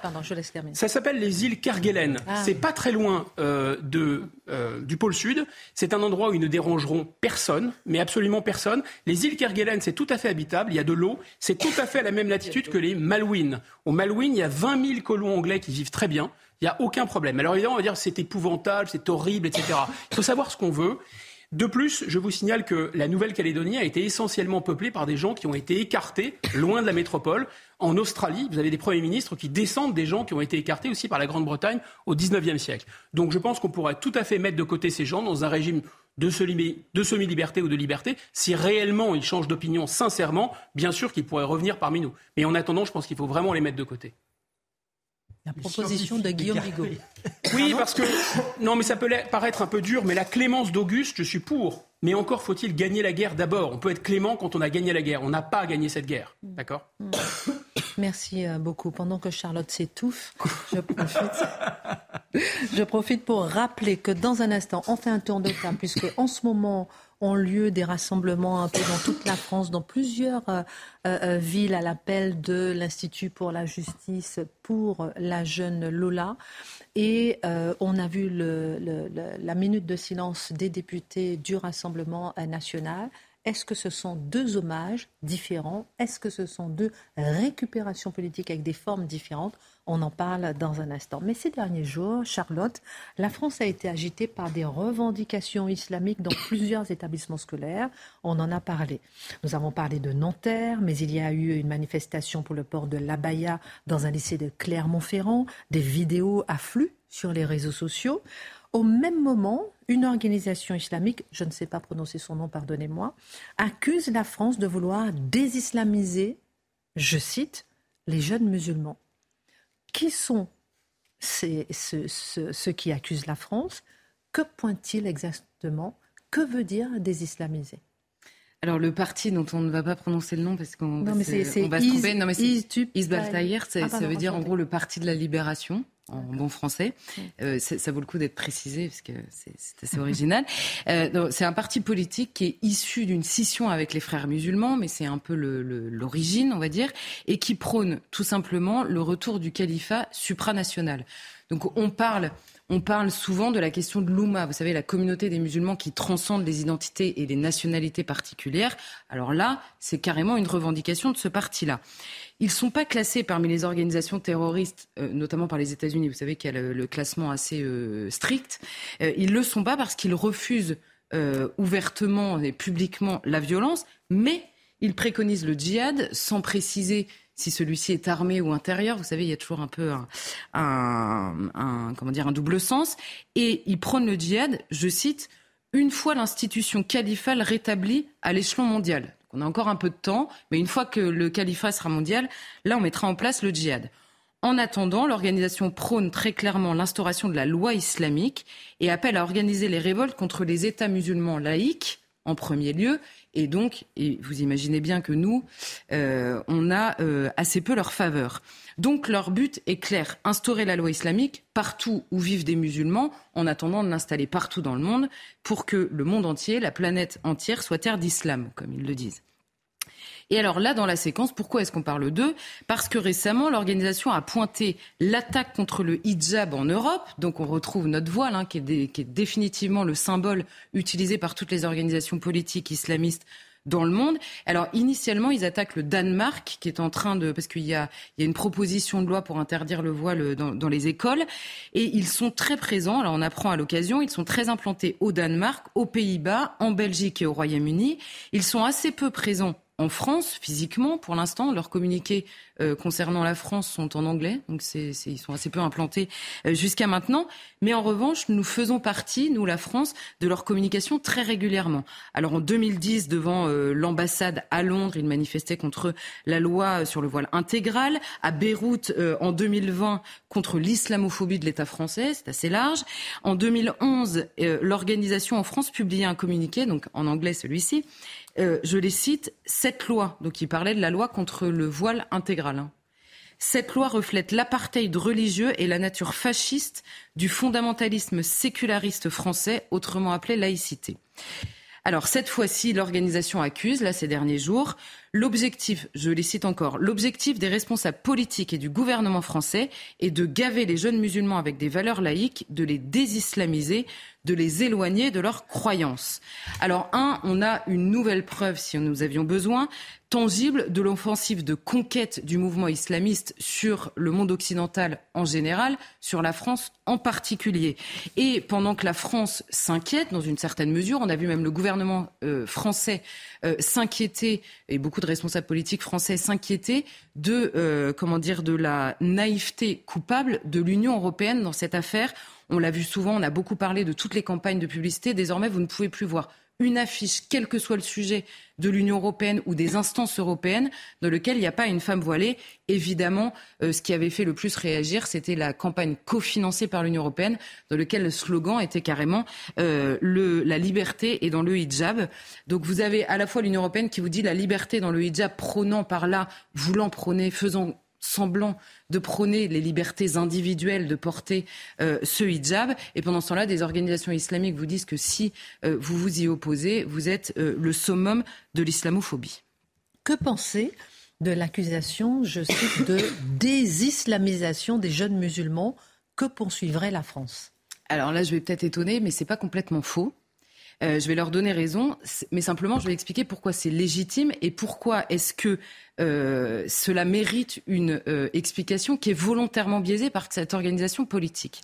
F: Ça s'appelle les îles Kerguelen. Ah. C'est pas très loin euh, de, euh, du pôle sud. C'est un endroit où ils ne dérangeront personne, mais absolument personne. Les îles Kerguelen, c'est tout à fait habitable. Il y a de l'eau. C'est tout à fait à la même latitude que les Malouines. Au Malouines, il y a 20 000 colons anglais qui vivent très bien. Il n'y a aucun problème. Alors évidemment, on va dire c'est épouvantable, c'est horrible, etc. Il faut savoir ce qu'on veut. De plus, je vous signale que la Nouvelle-Calédonie a été essentiellement peuplée par des gens qui ont été écartés loin de la métropole. En Australie, vous avez des premiers ministres qui descendent des gens qui ont été écartés aussi par la Grande-Bretagne au XIXe siècle. Donc je pense qu'on pourrait tout à fait mettre de côté ces gens dans un régime de semi-liberté ou de liberté, si réellement ils changent d'opinion sincèrement, bien sûr qu'ils pourraient revenir parmi nous. Mais en attendant, je pense qu'il faut vraiment les mettre de côté.
A: La proposition de Guillaume Bigot. (laughs)
F: Oui, parce que, non, mais ça peut paraître un peu dur, mais la clémence d'Auguste, je suis pour. Mais encore faut-il gagner la guerre d'abord. On peut être clément quand on a gagné la guerre. On n'a pas gagné cette guerre. D'accord (coughs)
A: Merci euh, beaucoup. Pendant que Charlotte s'étouffe, je profite. (laughs) je profite pour rappeler que dans un instant, on fait un tour de table, puisque en ce moment, ont lieu des rassemblements un peu dans toute la France, dans plusieurs euh, euh, villes à l'appel de l'Institut pour la justice pour la jeune Lola. Et euh, on a vu la minute de silence des députés du Rassemblement national. Est-ce que ce sont deux hommages différents? Est-ce que ce sont deux récupérations politiques avec des formes différentes? On en parle dans un instant. Mais ces derniers jours, Charlotte, la France a été agitée par des revendications islamiques dans plusieurs établissements scolaires. On en a parlé. Nous avons parlé de Nanterre, mais il y a eu une manifestation pour le port de l'abaya dans un lycée de Clermont-Ferrand. Des vidéos affluent sur les réseaux sociaux. Au même moment, une organisation islamique, je ne sais pas prononcer son nom, pardonnez-moi, accuse la France de vouloir désislamiser, je cite, les jeunes musulmans. Qui sont ceux, qui accusent la France? Que pointent-ils exactement? Que veut dire désislamiser
C: alors le parti dont on ne va pas prononcer le nom parce qu'on va, se tromper, non mais c'est ah, ça veut dire en gros le parti de la libération en bon français. Euh, ça vaut le coup d'être précisé parce que c'est assez original. (laughs) Euh, c'est un parti politique qui est issu d'une scission avec les frères musulmans, mais c'est un peu l'origine, on va dire, et qui prône tout simplement le retour du califat supranational. Donc on parle on parle souvent de la question de l'Oumma, vous savez, la communauté des musulmans qui transcende les identités et les nationalités particulières. Alors là, c'est carrément une revendication de ce parti-là. Ils ne sont pas classés parmi les organisations terroristes, euh, notamment par les États-Unis. Vous savez qu'il y a le, classement assez euh, strict. Euh, ils ne le sont pas parce qu'ils refusent ouvertement et publiquement la violence, mais ils préconisent le djihad sans préciser si celui-ci est armé ou intérieur. Vous savez, il y a toujours un peu un, comment dire, un double sens. Et ils prônent le djihad, je cite, une fois l'institution califale rétablie à l'échelon mondial. On a encore un peu de temps, mais une fois que le califat sera mondial, là, on mettra en place le djihad. En attendant, l'organisation prône très clairement l'instauration de la loi islamique et appelle à organiser les révoltes contre les États musulmans laïcs en premier lieu. Et donc, vous imaginez bien que nous, euh, on a euh, assez peu leur faveur. Donc leur but est clair, instaurer la loi islamique partout où vivent des musulmans, en attendant de l'installer partout dans le monde, pour que le monde entier, la planète entière, soit terre d'islam, comme ils le disent. Et alors là, dans la séquence, pourquoi est-ce qu'on parle d'eux? Parce que récemment, l'organisation a pointé l'attaque contre le hijab en Europe. Donc on retrouve notre voile, hein, qui, est définitivement le symbole utilisé par toutes les organisations politiques islamistes dans le monde. Alors initialement, ils attaquent le Danemark, qui est en train de, parce qu'il y a, il y a une proposition de loi pour interdire le voile dans, dans, les écoles, et ils sont très présents. Alors on apprend à l'occasion, ils sont très implantés au Danemark, aux Pays-Bas, en Belgique et au Royaume-Uni. Ils sont assez peu présents en France, physiquement, pour l'instant, leurs communiqués euh, concernant la France sont en anglais, donc ils sont assez peu implantés euh, jusqu'à maintenant. Mais en revanche, nous faisons partie, nous, la France, de leur communication très régulièrement. Alors en 2010, devant euh, l'ambassade à Londres, ils manifestaient contre la loi sur le voile intégral. À Beyrouth, en 2020, contre l'islamophobie de l'État français, c'est assez large. En 2011, l'organisation en France publiait un communiqué, donc en anglais celui-ci, euh, je les cite, cette loi, donc il parlait de la loi contre le voile intégral. Hein. Cette loi reflète l'apartheid religieux et la nature fasciste du fondamentalisme séculariste français, autrement appelé laïcité. Alors cette fois-ci, l'organisation accuse, là ces derniers jours, l'objectif, je les cite encore, l'objectif des responsables politiques et du gouvernement français est de gaver les jeunes musulmans avec des valeurs laïques, de les désislamiser, de les éloigner de leurs croyances. Alors, un, on a une nouvelle preuve, si nous avions besoin, tangible de l'offensive de conquête du mouvement islamiste sur le monde occidental en général, sur la France en particulier. Et pendant que la France s'inquiète, dans une certaine mesure, on a vu même le gouvernement euh, français euh, s'inquiéter, et beaucoup beaucoup de responsables politiques français s'inquiétaient de, euh, comment dire, de la naïveté coupable de l'Union européenne dans cette affaire. On l'a vu souvent, on a beaucoup parlé de toutes les campagnes de publicité. Désormais, vous ne pouvez plus voir une affiche, quel que soit le sujet de l'Union européenne ou des instances européennes, dans lequel il n'y a pas une femme voilée. Évidemment, euh, ce qui avait fait le plus réagir, c'était la campagne cofinancée par l'Union européenne, dans lequel le slogan était carrément euh, le, la liberté est dans le hijab. Donc vous avez à la fois l'Union européenne qui vous dit la liberté dans le hijab, prônant par là, voulant prôner, faisant semblant de prôner les libertés individuelles de porter euh, ce hijab. Et pendant ce temps-là, des organisations islamiques vous disent que si euh, vous vous y opposez, vous êtes euh, le summum de l'islamophobie.
A: Que penser de l'accusation, je cite, de désislamisation des jeunes musulmans? Que poursuivrait la France?
C: Alors là, je vais peut-être étonner, mais c'est pas complètement faux. Je vais leur donner raison, mais simplement je vais expliquer pourquoi c'est légitime et pourquoi est-ce que euh, cela mérite une euh, explication qui est volontairement biaisée par cette organisation politique.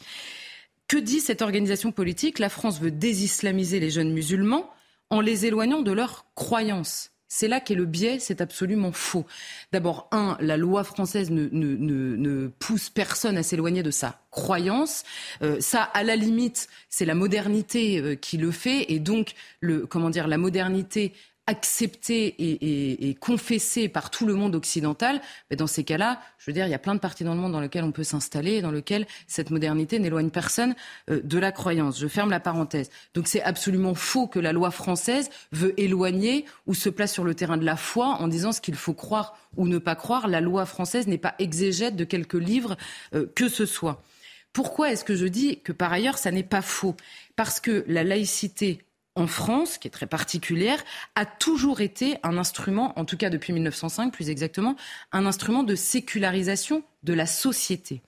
C: Que dit cette organisation politique? La France veut désislamiser les jeunes musulmans en les éloignant de leurs croyances. C'est là qu'est le biais, c'est absolument faux. D'abord, un, la loi française ne, ne, ne, pousse personne à s'éloigner de sa croyance. Euh, ça, à la limite, c'est la modernité qui le fait, et donc, le, comment dire, la modernité accepté et, et, confessé par tout le monde occidental, mais dans ces cas-là, je veux dire, il y a plein de parties dans le monde dans lesquelles on peut s'installer et dans lesquelles cette modernité n'éloigne personne euh, de la croyance. Je ferme la parenthèse. Donc c'est absolument faux que la loi française veut éloigner ou se place sur le terrain de la foi en disant ce qu'il faut croire ou ne pas croire. La loi française n'est pas exégète de quelque livre euh, que ce soit. Pourquoi est-ce que je dis que par ailleurs ça n'est pas faux? Parce que la laïcité en France, qui est très particulière, a toujours été un instrument, en tout cas depuis 1905 plus exactement, un instrument de sécularisation de la société.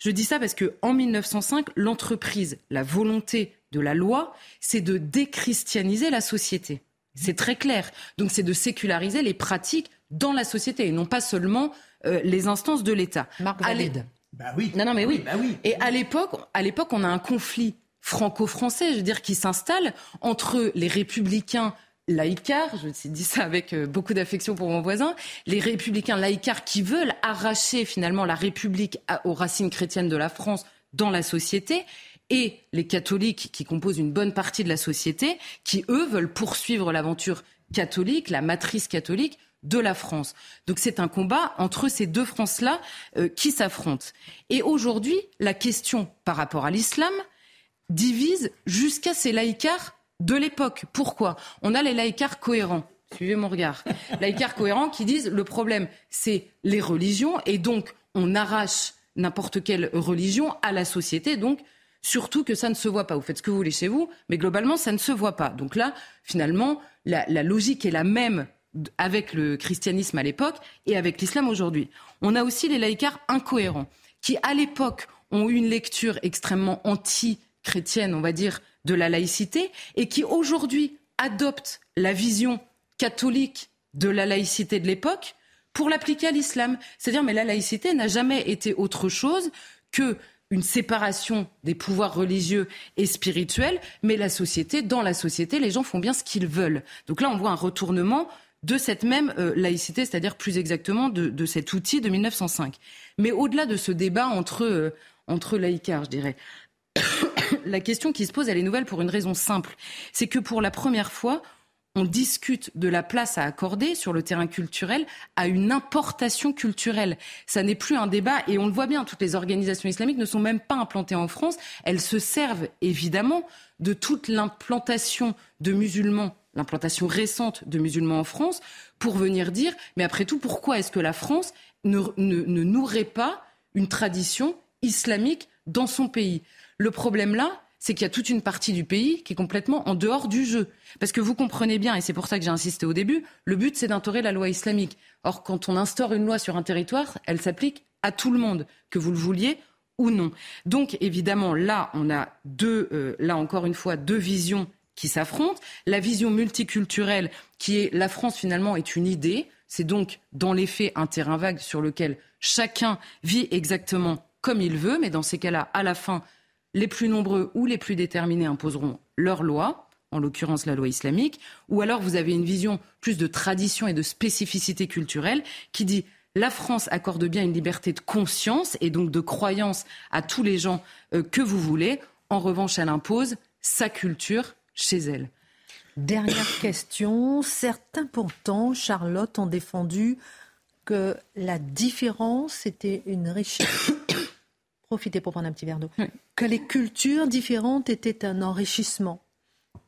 C: Je dis ça parce que en 1905, l'entreprise, la volonté de la loi, c'est de déchristianiser la société. C'est très clair. Donc c'est de séculariser les pratiques dans la société et non pas seulement euh, les instances de l'État.
A: Marc Valide.
C: Bah oui. Non, non, mais oui. Bah oui. Et à l'époque, à l'époque, on a un conflit franco-français, je veux dire, qui s'installe entre les républicains laïcards, je dis ça avec euh, beaucoup d'affection pour mon voisin, les républicains laïcards qui veulent arracher finalement la République aux racines chrétiennes de la France dans la société, et les catholiques qui composent une bonne partie de la société, qui eux veulent poursuivre l'aventure catholique, la matrice catholique de la France. Donc c'est un combat entre ces deux France-là euh, qui s'affrontent. Et aujourd'hui, la question par rapport à l'islam, divise jusqu'à ces laïcars de l'époque. Pourquoi? On a les laïcars cohérents. Suivez mon regard. (laughs) laïcars cohérents qui disent le problème, c'est les religions et donc on arrache n'importe quelle religion à la société. Donc surtout que ça ne se voit pas. Vous faites ce que vous voulez chez vous, mais globalement, ça ne se voit pas. Donc là, finalement, la, la logique est la même avec le christianisme à l'époque et avec l'islam aujourd'hui. On a aussi les laïcars incohérents qui, à l'époque, ont eu une lecture extrêmement anti chrétienne, on va dire, de la laïcité, et qui aujourd'hui adopte la vision catholique de la laïcité de l'époque pour l'appliquer à l'islam. C'est-à-dire, mais la laïcité n'a jamais été autre chose que une séparation des pouvoirs religieux et spirituels, mais la société, dans la société, les gens font bien ce qu'ils veulent. Donc là, on voit un retournement de cette même euh, laïcité, c'est-à-dire plus exactement de, cet outil de 1905. Mais au-delà de ce débat entre, euh, entre je dirais, la question qui se pose, elle est nouvelle pour une raison simple. C'est que pour la première fois, on discute de la place à accorder sur le terrain culturel à une importation culturelle. Ça n'est plus un débat et on le voit bien, toutes les organisations islamiques ne sont même pas implantées en France. Elles se servent évidemment de toute l'implantation de musulmans, l'implantation récente de musulmans en France, pour venir dire, mais après tout, pourquoi est-ce que la France ne, nourrait pas une tradition islamique dans son pays? Le problème là, c'est qu'il y a toute une partie du pays qui est complètement en dehors du jeu. Parce que vous comprenez bien, et c'est pour ça que j'ai insisté au début, le but c'est d'instaurer la loi islamique. Or, quand on instaure une loi sur un territoire, elle s'applique à tout le monde, que vous le vouliez ou non. Donc, évidemment, là, on a deux, euh, là encore une fois, deux visions qui s'affrontent. La vision multiculturelle, qui est la France finalement est une idée. C'est donc, dans les faits, un terrain vague sur lequel chacun vit exactement comme il veut, mais dans ces cas-là, à la fin, les plus nombreux ou les plus déterminés imposeront leur loi en l'occurrence la loi islamique, ou alors vous avez une vision plus de tradition et de spécificité culturelle qui dit la France accorde bien une liberté de conscience et donc de croyance à tous les gens euh, que vous voulez. En revanche, elle impose sa culture chez elle.
A: Dernière (coughs) question. Certains pourtant, Charlotte, ont défendu que la différence était une richesse. Profitez pour prendre un petit verre d'eau. Que les cultures différentes étaient un enrichissement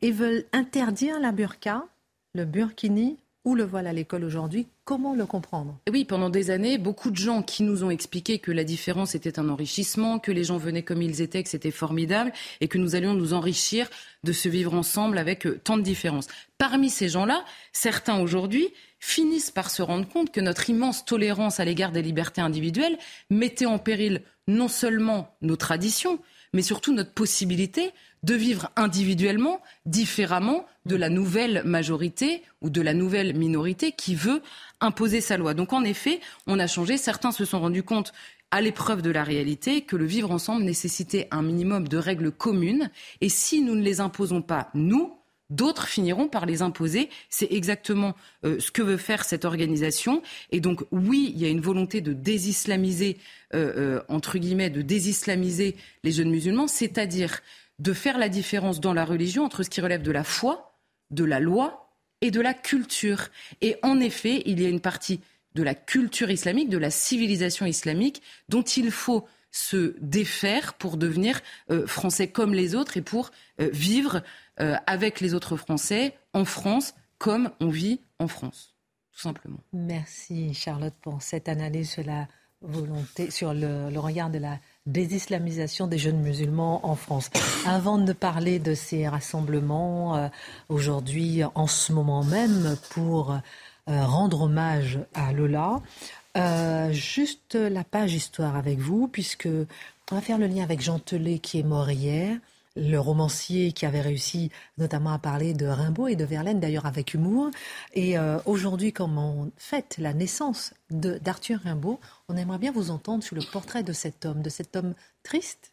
A: et veulent interdire la burqa, le burkini ou le voile à l'école aujourd'hui. Comment le comprendre?
C: Oui, pendant des années, beaucoup de gens qui nous ont expliqué que la différence était un enrichissement, que les gens venaient comme ils étaient, que c'était formidable et que nous allions nous enrichir de se vivre ensemble avec euh, tant de différences. Parmi ces gens-là, certains aujourd'hui finissent par se rendre compte que notre immense tolérance à l'égard des libertés individuelles mettait en péril non seulement nos traditions, mais surtout notre possibilité de vivre individuellement, différemment de la nouvelle majorité ou de la nouvelle minorité qui veut imposer sa loi. Donc en effet, on a changé. Certains se sont rendus compte à l'épreuve de la réalité que le vivre ensemble nécessitait un minimum de règles communes. Et si nous ne les imposons pas, nous, D'autres finiront par les imposer. C'est exactement euh, ce que veut faire cette organisation. Et donc, oui, il y a une volonté de désislamiser, euh, euh, entre guillemets, de désislamiser les jeunes musulmans, c'est-à-dire de faire la différence dans la religion entre ce qui relève de la foi, de la loi et de la culture. Et en effet, il y a une partie de la culture islamique, de la civilisation islamique, dont il faut se défaire pour devenir euh, français comme les autres et pour euh, vivre euh, avec les autres Français en France comme on vit en France, tout simplement.
A: Merci Charlotte pour cette analyse sur la volonté, sur le regard de la désislamisation des jeunes musulmans en France. Avant de parler de ces rassemblements aujourd'hui, en ce moment même, pour rendre hommage à Lola, euh, juste la page histoire avec vous, puisque on va faire le lien avec Jean qui est mort hier le romancier qui avait réussi notamment à parler de Rimbaud et de Verlaine, d'ailleurs avec humour. Et euh, aujourd'hui, comme on fête la naissance d'Arthur Rimbaud, on aimerait bien vous entendre sur le portrait de cet homme, de cet homme triste.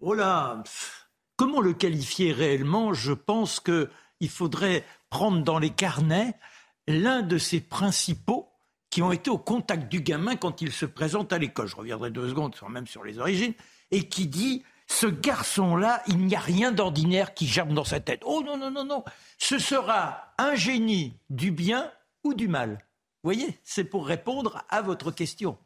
D: Oh là Comment le qualifier réellement? Je pense qu'il faudrait prendre dans les carnets l'un de ses principaux qui ont été au contact du gamin quand il se présente à l'école. Je reviendrai deux secondes même sur les origines. Et qui dit ce garçon-là, il n'y a rien d'ordinaire qui germe dans sa tête. Oh non, non, non, non. Ce sera un génie du bien ou du mal. Vous voyez, c'est pour répondre à votre question.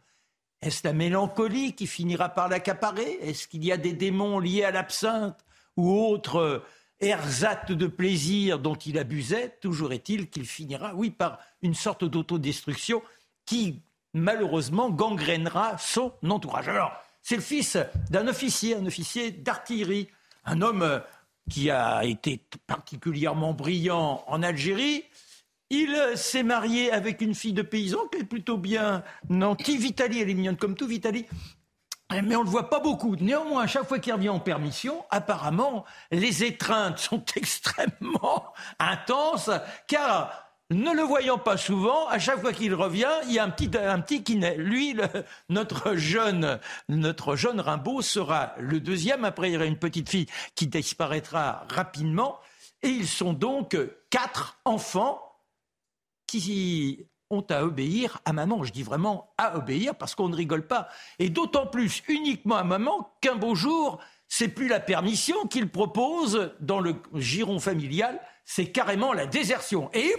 D: Est-ce la mélancolie qui finira par l'accaparer? Est-ce qu'il y a des démons liés à l'absinthe ou autres ersatz de plaisir dont il abusait? Toujours est-il qu'il finira, oui, par une sorte d'autodestruction qui, malheureusement, gangrénera son entourage. Alors, c'est le fils d'un officier, un officier d'artillerie, un homme euh, qui a été particulièrement brillant en Algérie. Il euh, s'est marié avec une fille de paysan qui est plutôt bien nantie. Vitali, elle est mignonne comme tout, Vitali. Mais on ne le voit pas beaucoup. Néanmoins, à chaque fois qu'il revient en permission, apparemment, les étreintes sont (laughs) extrêmement intenses, car ne le voyant pas souvent, à chaque fois qu'il revient, il y a un petit, un petit qui naît. Lui, notre jeune, notre jeune Rimbaud sera le deuxième. Après, il y aura une petite fille qui disparaîtra rapidement. Et ils sont donc quatre enfants qui ont à obéir à maman. Je dis vraiment à obéir parce qu'on ne rigole pas. Et d'autant plus uniquement à maman qu'un beau jour, c'est plus la permission qu'il propose dans le giron familial, c'est carrément la désertion. Et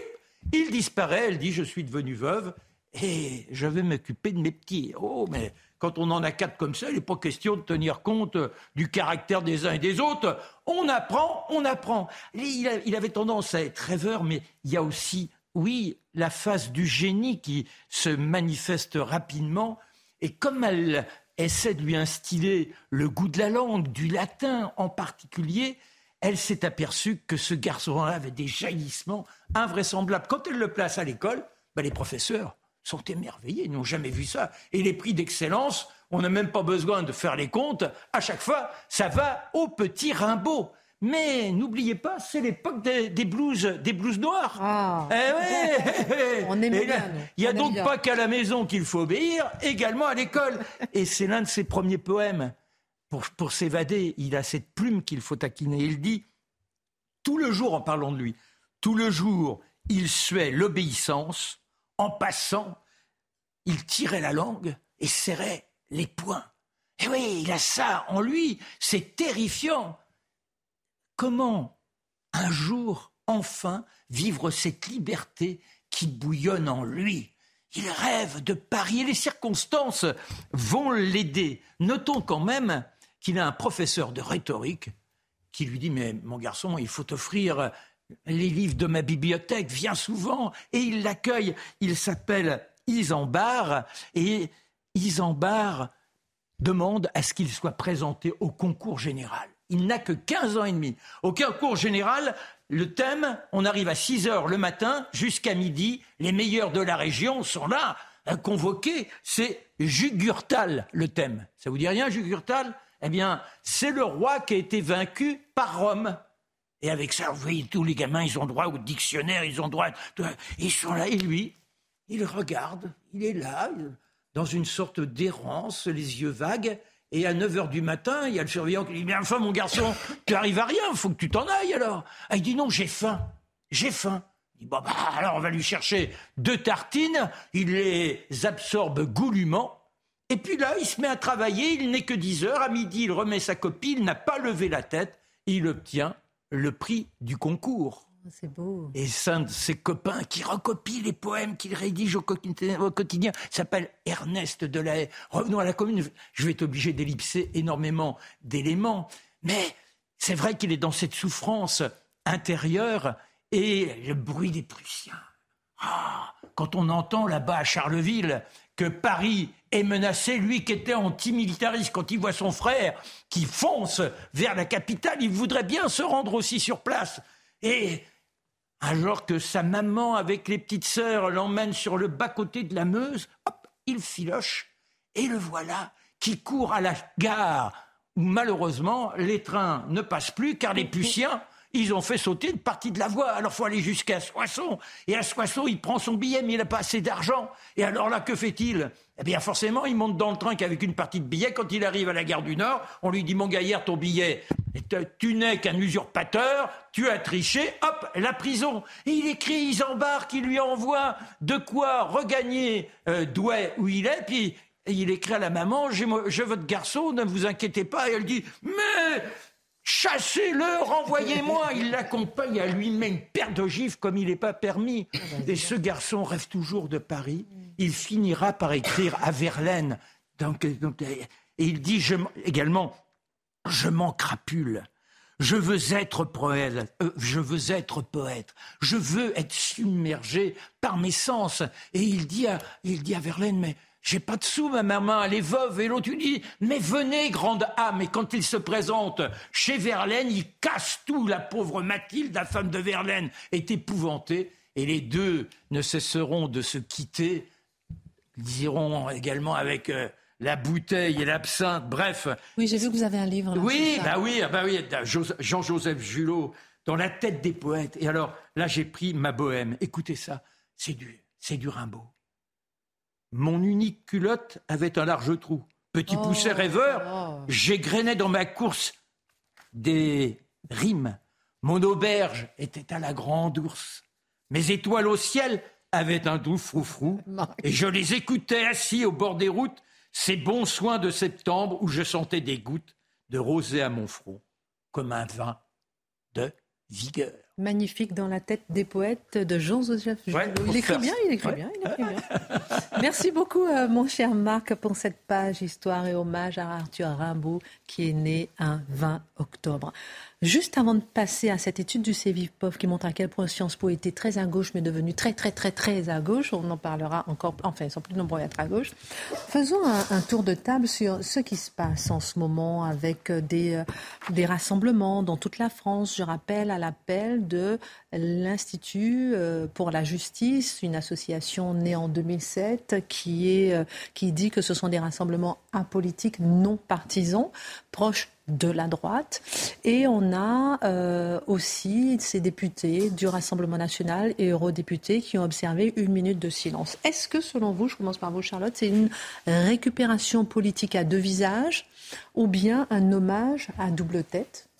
D: il disparaît, elle dit Je suis devenue veuve et je vais m'occuper de mes petits. Oh, mais quand on en a quatre comme ça, il n'est pas question de tenir compte du caractère des uns et des autres. On apprend, on apprend. Il, avait tendance à être rêveur, mais il y a aussi, oui, la face du génie qui se manifeste rapidement. Et comme elle essaie de lui instiller le goût de la langue, du latin en particulier, elle s'est aperçue que ce garçon-là avait des jaillissements invraisemblables. Quand elle le place à l'école, ben, les professeurs sont émerveillés, ils n'ont jamais vu ça. Et les prix d'excellence, on n'a même pas besoin de faire les comptes. À chaque fois, ça va au petit Rimbaud. Mais n'oubliez pas, c'est l'époque des, des, blues, des blues noirs.
A: Ah.
D: Eh (laughs) on Il n'y a donc pas qu'à la maison qu'il faut obéir, également à l'école. Et c'est l'un de ses premiers poèmes pour, s'évader, il a cette plume qu'il faut taquiner. Il dit tout le jour en parlant de lui, tout le jour, il suait l'obéissance, en passant, il tirait la langue et serrait les poings. Et eh oui, il a ça en lui, c'est terrifiant. Comment un jour, enfin, vivre cette liberté qui bouillonne en lui? Il rêve de Paris et les circonstances vont l'aider. Notons quand même qu'il a un professeur de rhétorique qui lui dit Mais mon garçon, il faut offrir les livres de ma bibliothèque, viens souvent. Et il l'accueille. Il s'appelle Isambard. Et Isambard demande à ce qu'il soit présenté au concours général. Il n'a que 15 ans et demi. Au concours général, le thème, on arrive à 6 heures le matin jusqu'à midi. Les meilleurs de la région sont là, convoqués. C'est Jugurtal, le thème. Ça vous dit rien, Jugurtal? Eh bien, c'est le roi qui a été vaincu par Rome. Et avec ça, vous voyez, tous les gamins, ils ont droit au dictionnaire, ils ont droit. Ils sont là, et lui, il regarde, il est là, dans une sorte d'errance, les yeux vagues. Et à 9 h du matin, il y a le surveillant qui dit Mais enfin, mon garçon, tu arrives à rien, faut que tu t'en ailles alors. Ah, il dit Non, j'ai faim, j'ai faim. Il dit Bon, bah, alors on va lui chercher deux tartines, il les absorbe goulûment. Et puis là, il se met à travailler, il n'est que 10 heures. À midi, il remet sa copie, il n'a pas levé la tête, il obtient le prix du concours.
A: Oh, c'est beau.
D: Et un de ses copains qui recopie les poèmes qu'il rédige au quotidien s'appelle Ernest Delahaye. Revenons à la commune. Je vais être obligé d'ellipser énormément d'éléments. Mais c'est vrai qu'il est dans cette souffrance intérieure et le bruit des Prussiens. Ah, quand on entend là-bas à Charleville que Paris est menacé, lui qui était antimilitariste, quand il voit son frère qui fonce vers la capitale, il voudrait bien se rendre aussi sur place. Et alors que sa maman, avec les petites sœurs, l'emmène sur le bas-côté de la Meuse, hop, il filoche, et le voilà qui court à la gare où malheureusement les trains ne passent plus car les Prussiens ils ont fait sauter une partie de la voie. Alors faut aller jusqu'à Soissons. Et à Soissons, il prend son billet, mais il n'a pas assez d'argent. Et alors là, que fait-il? Eh bien, forcément, il monte dans le train qu'avec une partie de billet. Quand il arrive à la gare du Nord, on lui dit, mon gaillard, ton billet, tu n'es qu'un usurpateur, tu as triché, hop, la prison. Et il écrit Isambard qui lui envoie de quoi regagner euh, Douai où il est, puis il écrit à la maman, j'ai votre garçon, ne vous inquiétez pas. Et elle dit, mais Chassez-le, renvoyez-moi. Il l'accompagne à lui met une paire d'ogives comme il n'est pas permis. Et ce garçon rêve toujours de Paris. Il finira par écrire à Verlaine. et il dit également Je m'en crapule. Je veux être poète, euh, je veux être poète, je veux être submergé par mes sens. Et il dit à, il dit à Verlaine, mais j'ai pas de sous, ma maman, elle est veuve. Et l'autre lui dit, mais venez, grande âme. Et quand il se présente chez Verlaine, il casse tout. La pauvre Mathilde, la femme de Verlaine, est épouvantée. Et les deux ne cesseront de se quitter. Ils iront également avec euh, la bouteille et l'absinthe. Bref.
A: Oui, j'ai vu que vous avez un livre.
D: oui, bah oui, bah oui, Jean-Joseph Julot, dans la tête des poètes. Et alors, là, j'ai pris ma bohème. Écoutez ça, c'est du, c'est du Rimbaud. Mon unique culotte avait un large trou. Petit oh, pousset rêveur, j'égrenais dans ma course des rimes. Mon auberge était à la grande ours. Mes étoiles au ciel avaient un doux froufrou. Et je les écoutais assis au bord des routes, ces bons soins de septembre où je sentais des gouttes de rosée à mon front, comme un vin de vigueur.
A: Magnifique dans la tête des poètes de Jean-Joseph il écrit bien, il écrit bien, il écrit bien. Merci beaucoup, euh, mon cher Marc, pour cette page Histoire et hommage à Arthur Rimbaud, qui est né un 20 octobre. Juste avant de passer à cette étude du CEVIPOF qui montre à quel point Sciences Po était très à gauche, mais devenu très, très, très, très à gauche, on en parlera encore, enfin, ils sont plus nombreux à être à gauche. Faisons un, tour de table sur ce qui se passe en ce moment avec des, euh, des rassemblements dans toute la France. Je rappelle à l'appel de l'Institut euh, pour la justice, une association née en 2007 qui, est, euh, qui dit que ce sont des rassemblements apolitiques, non partisans, proches de la droite. Et on a euh, aussi ces députés du Rassemblement national et eurodéputés qui ont observé une minute de silence. Est-ce que, selon vous, je commence par vous, Charlotte, c'est une récupération politique à deux visages ou bien un hommage à double tête?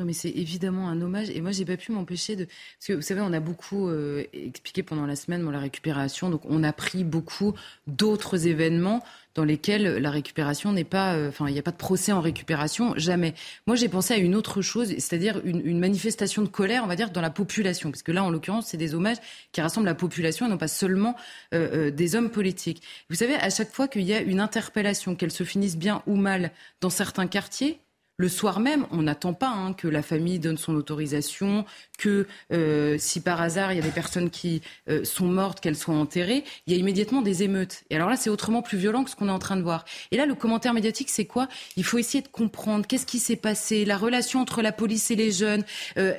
C: Non, mais c'est évidemment un hommage. Et moi, j'ai pas pu m'empêcher de. Parce que vous savez, on a beaucoup euh, expliqué pendant la semaine la récupération. Donc, on a pris beaucoup d'autres événements dans lesquels la récupération n'est pas. Euh, enfin, il n'y a pas de procès en récupération, jamais. Moi, j'ai pensé à une autre chose, c'est-à-dire une, manifestation de colère, on va dire, dans la population. Parce que là, en l'occurrence, c'est des hommages qui rassemblent la population et non pas seulement euh, des hommes politiques. Vous savez, à chaque fois qu'il y a une interpellation, qu'elle se finisse bien ou mal dans certains quartiers, le soir même, on n'attend pas hein, que la famille donne son autorisation, que euh, si par hasard il y a des personnes qui euh, sont mortes, qu'elles soient enterrées, il y a immédiatement des émeutes. Et alors là, c'est autrement plus violent que ce qu'on est en train de voir. Et là, le commentaire médiatique, c'est quoi? Il faut essayer de comprendre qu'est-ce qui s'est passé, la relation entre la police et les jeunes, euh,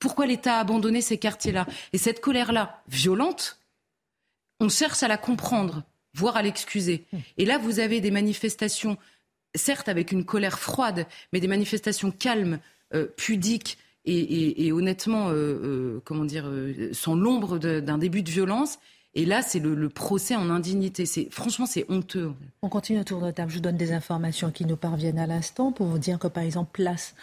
C: pourquoi l'État a abandonné ces quartiers-là? Et cette colère-là, violente, on cherche à la comprendre, voire à l'excuser. Et là, vous avez des manifestations certes avec une colère froide, mais des manifestations calmes, euh, pudiques et, honnêtement, euh, euh, comment dire, sans l'ombre d'un début de violence. Et là, c'est le, procès en indignité. C'est franchement, c'est honteux.
A: On continue autour de la table. Je vous donne des informations qui nous parviennent à l'instant pour vous dire que, par exemple, place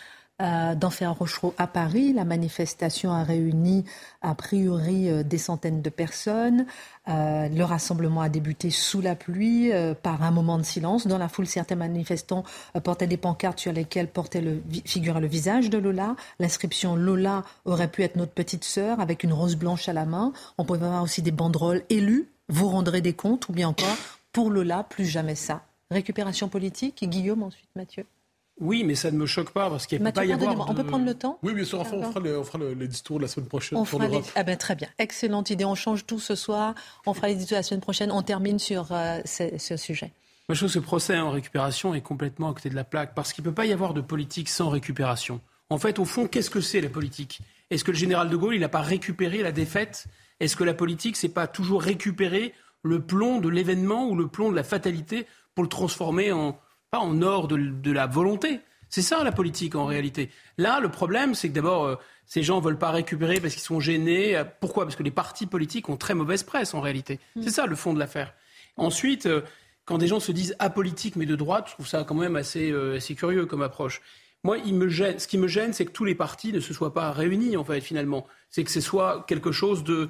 A: euh, d'Enfer Rochereau à Paris. La manifestation a réuni a priori euh, des centaines de personnes. Euh, le rassemblement a débuté sous la pluie par un moment de silence. Dans la foule, certains manifestants portaient des pancartes sur lesquelles portait le, figurait le visage de Lola. L'inscription Lola aurait pu être notre petite sœur avec une rose blanche à la main. On pouvait avoir aussi des banderoles élus. Vous rendrez des comptes ou bien encore pour Lola, plus jamais ça. Récupération politique. Guillaume, ensuite Mathieu.
F: Oui, mais ça ne me choque pas parce qu'il ne peut pas y avoir.
A: On peut prendre le temps
E: Oui, bien sûr. on fera, le, on fera les discours la semaine prochaine.
A: On fera les... ah ben, très bien. Excellente idée. On change tout ce soir. On fera les discours la semaine prochaine. On termine sur euh, ce, sujet.
F: Moi, je trouve que ce procès en récupération est complètement à côté de la plaque parce qu'il ne peut pas y avoir de politique sans récupération. En fait, au fond, qu'est-ce que c'est la politique? Est-ce que le général de Gaulle, il n'a pas récupéré la défaite? Est-ce que la politique, c'est pas toujours récupérer le plomb de l'événement ou le plomb de la fatalité pour le transformer en, pas en or de la volonté c'est ça la politique en réalité. Là, le problème, c'est que d'abord, euh, ces gens ne veulent pas récupérer parce qu'ils sont gênés. Euh, pourquoi? Parce que les partis politiques ont très mauvaise presse en réalité. Mm. C'est ça le fond de l'affaire. Ensuite, euh, quand des gens se disent apolitiques mais de droite, je trouve ça quand même assez, assez curieux comme approche. Moi, il me gêne, ce qui me gêne, c'est que tous les partis ne se soient pas réunis, en fait, finalement. C'est que ce soit quelque chose de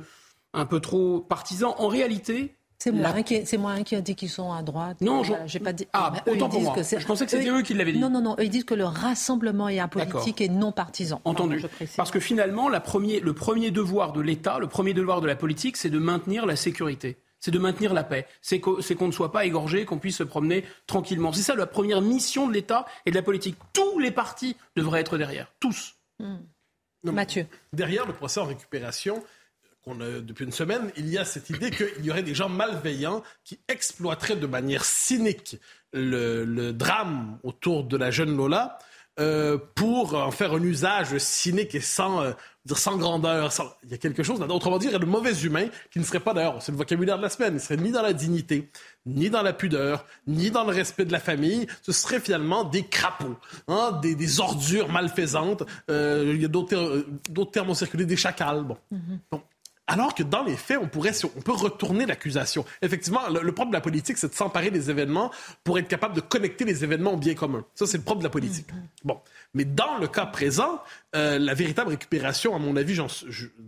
F: un peu trop partisan. En réalité,
A: c'est moi, qui, moi qui a dit qu'ils sont à droite.
F: Non, je j'ai pas dit. Ah, autant pour moi. je pensais que c'était eux, qui l'avaient dit.
A: Non, non, non. ils disent que le rassemblement est apolitique et non partisan.
F: Entendu. Parce que finalement, la premier, le premier devoir de l'État, le premier devoir de la politique, c'est de maintenir la sécurité. C'est de maintenir la paix. C'est qu'on ne soit pas égorgé, qu'on puisse se promener tranquillement. C'est ça la première mission de l'État et de la politique. Tous les partis devraient être derrière. Tous.
A: Hmm. Mathieu.
E: Derrière le procès en récupération, depuis une semaine, il y a cette idée qu'il y aurait des gens malveillants qui exploiteraient de manière cynique le, drame autour de la jeune Lola euh, pour en faire un usage cynique et sans, euh, sans grandeur. Il y a quelque chose, autrement dire, il y a de mauvais humains qui ne seraient pas, d'ailleurs, c'est le vocabulaire de la semaine, ne seraient ni dans la dignité, ni dans la pudeur, ni dans le respect de la famille. Ce seraient finalement des crapauds, hein, des, ordures malfaisantes. Euh, il y a d'autres termes ont circulé, des chacals. Bon. Mm-hmm. bon. Alors que dans les faits, on pourrait, on peut retourner l'accusation. Effectivement, le, propre de la politique, c'est de s'emparer des événements pour être capable de connecter les événements au bien commun. Ça, c'est le propre de la politique. Mm-hmm. Bon, mais dans le cas présent, euh, la véritable récupération, à mon avis,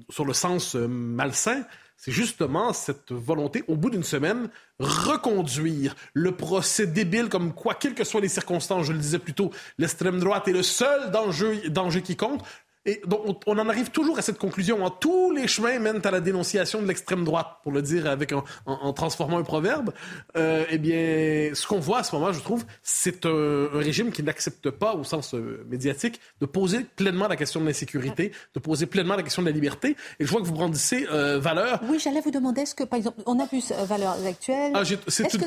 E: sur le sens euh, malsain, c'est justement cette volonté, au bout d'une semaine, reconduire le procès débile comme quoi, quelles que soient les circonstances, je le disais plus tôt, l'extrême droite est le seul danger, danger qui compte. Et donc, on en arrive toujours à cette conclusion. Hein. Tous les chemins mènent à la dénonciation de l'extrême droite, pour le dire avec en, transformant un proverbe. Euh, eh bien, ce qu'on voit à ce moment, je trouve, c'est un, régime qui n'accepte pas, au sens euh, médiatique, de poser pleinement la question de l'insécurité, de poser pleinement la question de la liberté. Et je vois que vous brandissez euh, valeur.
A: Oui, j'allais vous demander, est-ce que, par exemple, on a vu valeurs actuelles
E: ah, C'est une,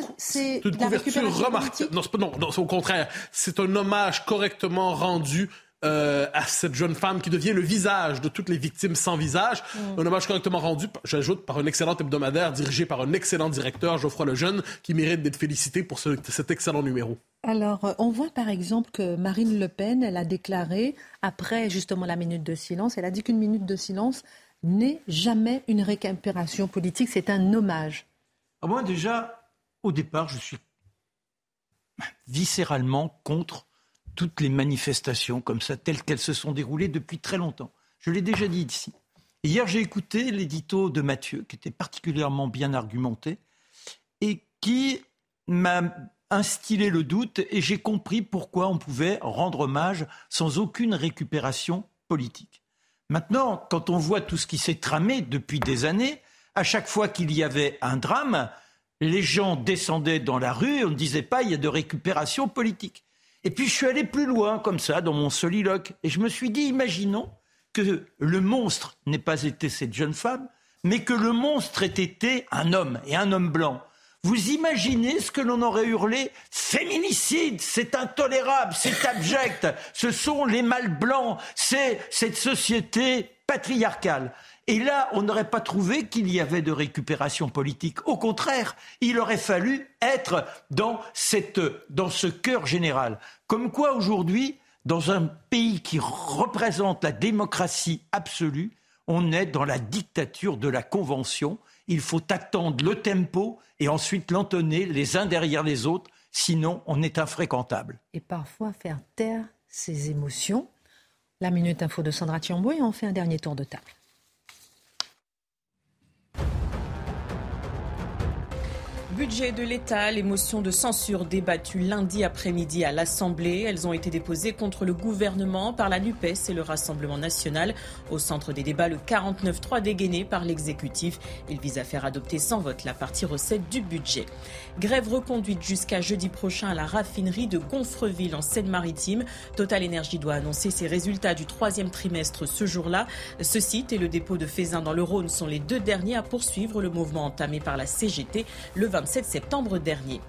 E: une couverture remarquable. Non, non, non, au contraire. C'est un hommage correctement rendu euh, à cette jeune femme qui devient le visage de toutes les victimes sans visage. Mm. Un hommage correctement rendu, j'ajoute, par un excellent hebdomadaire dirigé par un excellent directeur, Geoffroy Lejeune, qui mérite d'être félicité pour cet excellent numéro.
A: Alors, euh, on voit par exemple que Marine Le Pen, elle a déclaré, après justement la minute de silence, elle a dit qu'une minute de silence n'est jamais une récupération politique, c'est un hommage.
D: Ah, moi déjà, au départ, je suis viscéralement contre toutes les manifestations comme ça, telles qu'elles se sont déroulées depuis très longtemps. Je l'ai déjà dit ici. Hier, j'ai écouté l'édito de Mathieu, qui était particulièrement bien argumenté, et qui m'a instillé le doute, et j'ai compris pourquoi on pouvait rendre hommage sans aucune récupération politique. Maintenant, quand on voit tout ce qui s'est tramé depuis des années, à chaque fois qu'il y avait un drame, les gens descendaient dans la rue on ne disait pas il y a de récupération politique. Et puis je suis allé plus loin, comme ça, dans mon soliloque, et je me suis dit, imaginons que le monstre n'ait pas été cette jeune femme, mais que le monstre ait été un homme, et un homme blanc. Vous imaginez ce que l'on aurait hurlé? Féminicide, c'est intolérable, c'est abject, ce sont les mâles blancs, c'est cette société patriarcale. Et là, on n'aurait pas trouvé qu'il y avait de récupération politique. Au contraire, il aurait fallu être dans, cette, dans ce cœur général. Comme quoi, aujourd'hui, dans un pays qui représente la démocratie absolue, on est dans la dictature de la Convention. Il faut attendre le tempo et ensuite l'entonner les uns derrière les autres, sinon on est infréquentable.
A: Et parfois faire taire ses émotions. La Minute Info de Sandra Thiambo et on fait un dernier tour de table.
G: Budget de l'État, les motions de censure débattues lundi après-midi à l'Assemblée. Elles ont été déposées contre le gouvernement par la NUPES et le Rassemblement national. Au centre des débats, le 49-3 dégainé par l'exécutif. Il vise à faire adopter sans vote la partie recette du budget. Grève reconduite jusqu'à jeudi prochain à la raffinerie de Gonfreville en Seine-Maritime. Total Énergie doit annoncer ses résultats du troisième trimestre ce jour-là. Ce site et le dépôt de Fézin dans le Rhône sont les deux derniers à poursuivre le mouvement entamé par la CGT le 27 7 septembre dernier.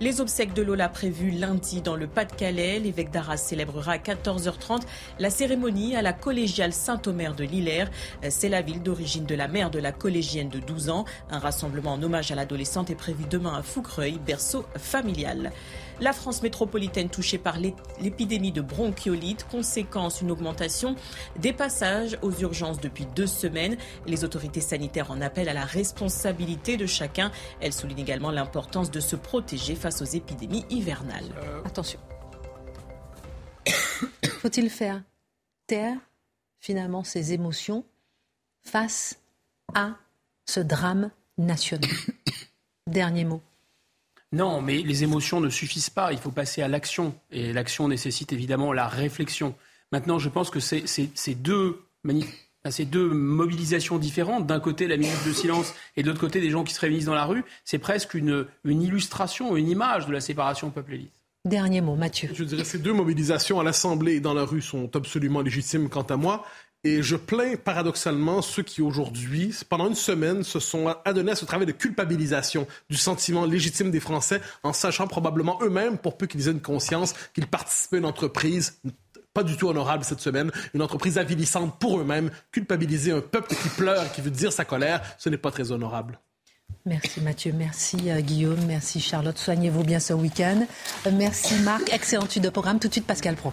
G: Les obsèques de Lola prévues lundi dans le Pas-de-Calais. L'évêque d'Arras célébrera à 14h30 la cérémonie à la collégiale Saint-Omer de Lillers. C'est la ville d'origine de la mère de la collégienne de 12 ans. Un rassemblement en hommage à l'adolescente est prévu demain à Berceau familial. La France métropolitaine touchée par l'épidémie de bronchiolite, conséquence une augmentation des passages aux urgences depuis deux semaines. Les autorités sanitaires en appellent à la responsabilité de chacun. Elles soulignent également l'importance de se protéger face aux épidémies hivernales.
A: Euh. Attention. (coughs) Faut-il faire taire finalement ses émotions face à ce drame national? (coughs) Dernier mot.
F: Non, mais les émotions ne suffisent pas. Il faut passer à l'action. Et l'action nécessite évidemment la réflexion. Maintenant, je pense que c'est deux, ces deux mobilisations différentes. D'un côté, la minute de silence et de l'autre côté, des gens qui se réunissent dans la rue. C'est presque une, une illustration, une image de la séparation peuple-élite.
A: Dernier mot, Mathieu.
E: Je dirais ces deux mobilisations à l'Assemblée et dans la rue sont absolument légitimes quant à moi. Et je plains paradoxalement ceux qui aujourd'hui, pendant une semaine, se sont adonnés à ce travail de culpabilisation du sentiment légitime des Français en sachant probablement eux-mêmes, pour peu qu'ils aient une conscience, qu'ils participaient à une entreprise pas du tout honorable cette semaine, une entreprise avilissante pour eux-mêmes, culpabiliser un peuple qui pleure, qui veut dire sa colère, ce n'est pas très honorable.
A: Merci Mathieu, merci euh, Guillaume, merci Charlotte. Soignez-vous bien ce week-end. Euh, merci Marc, excellente suite de programme. Tout de suite Pascal Pro.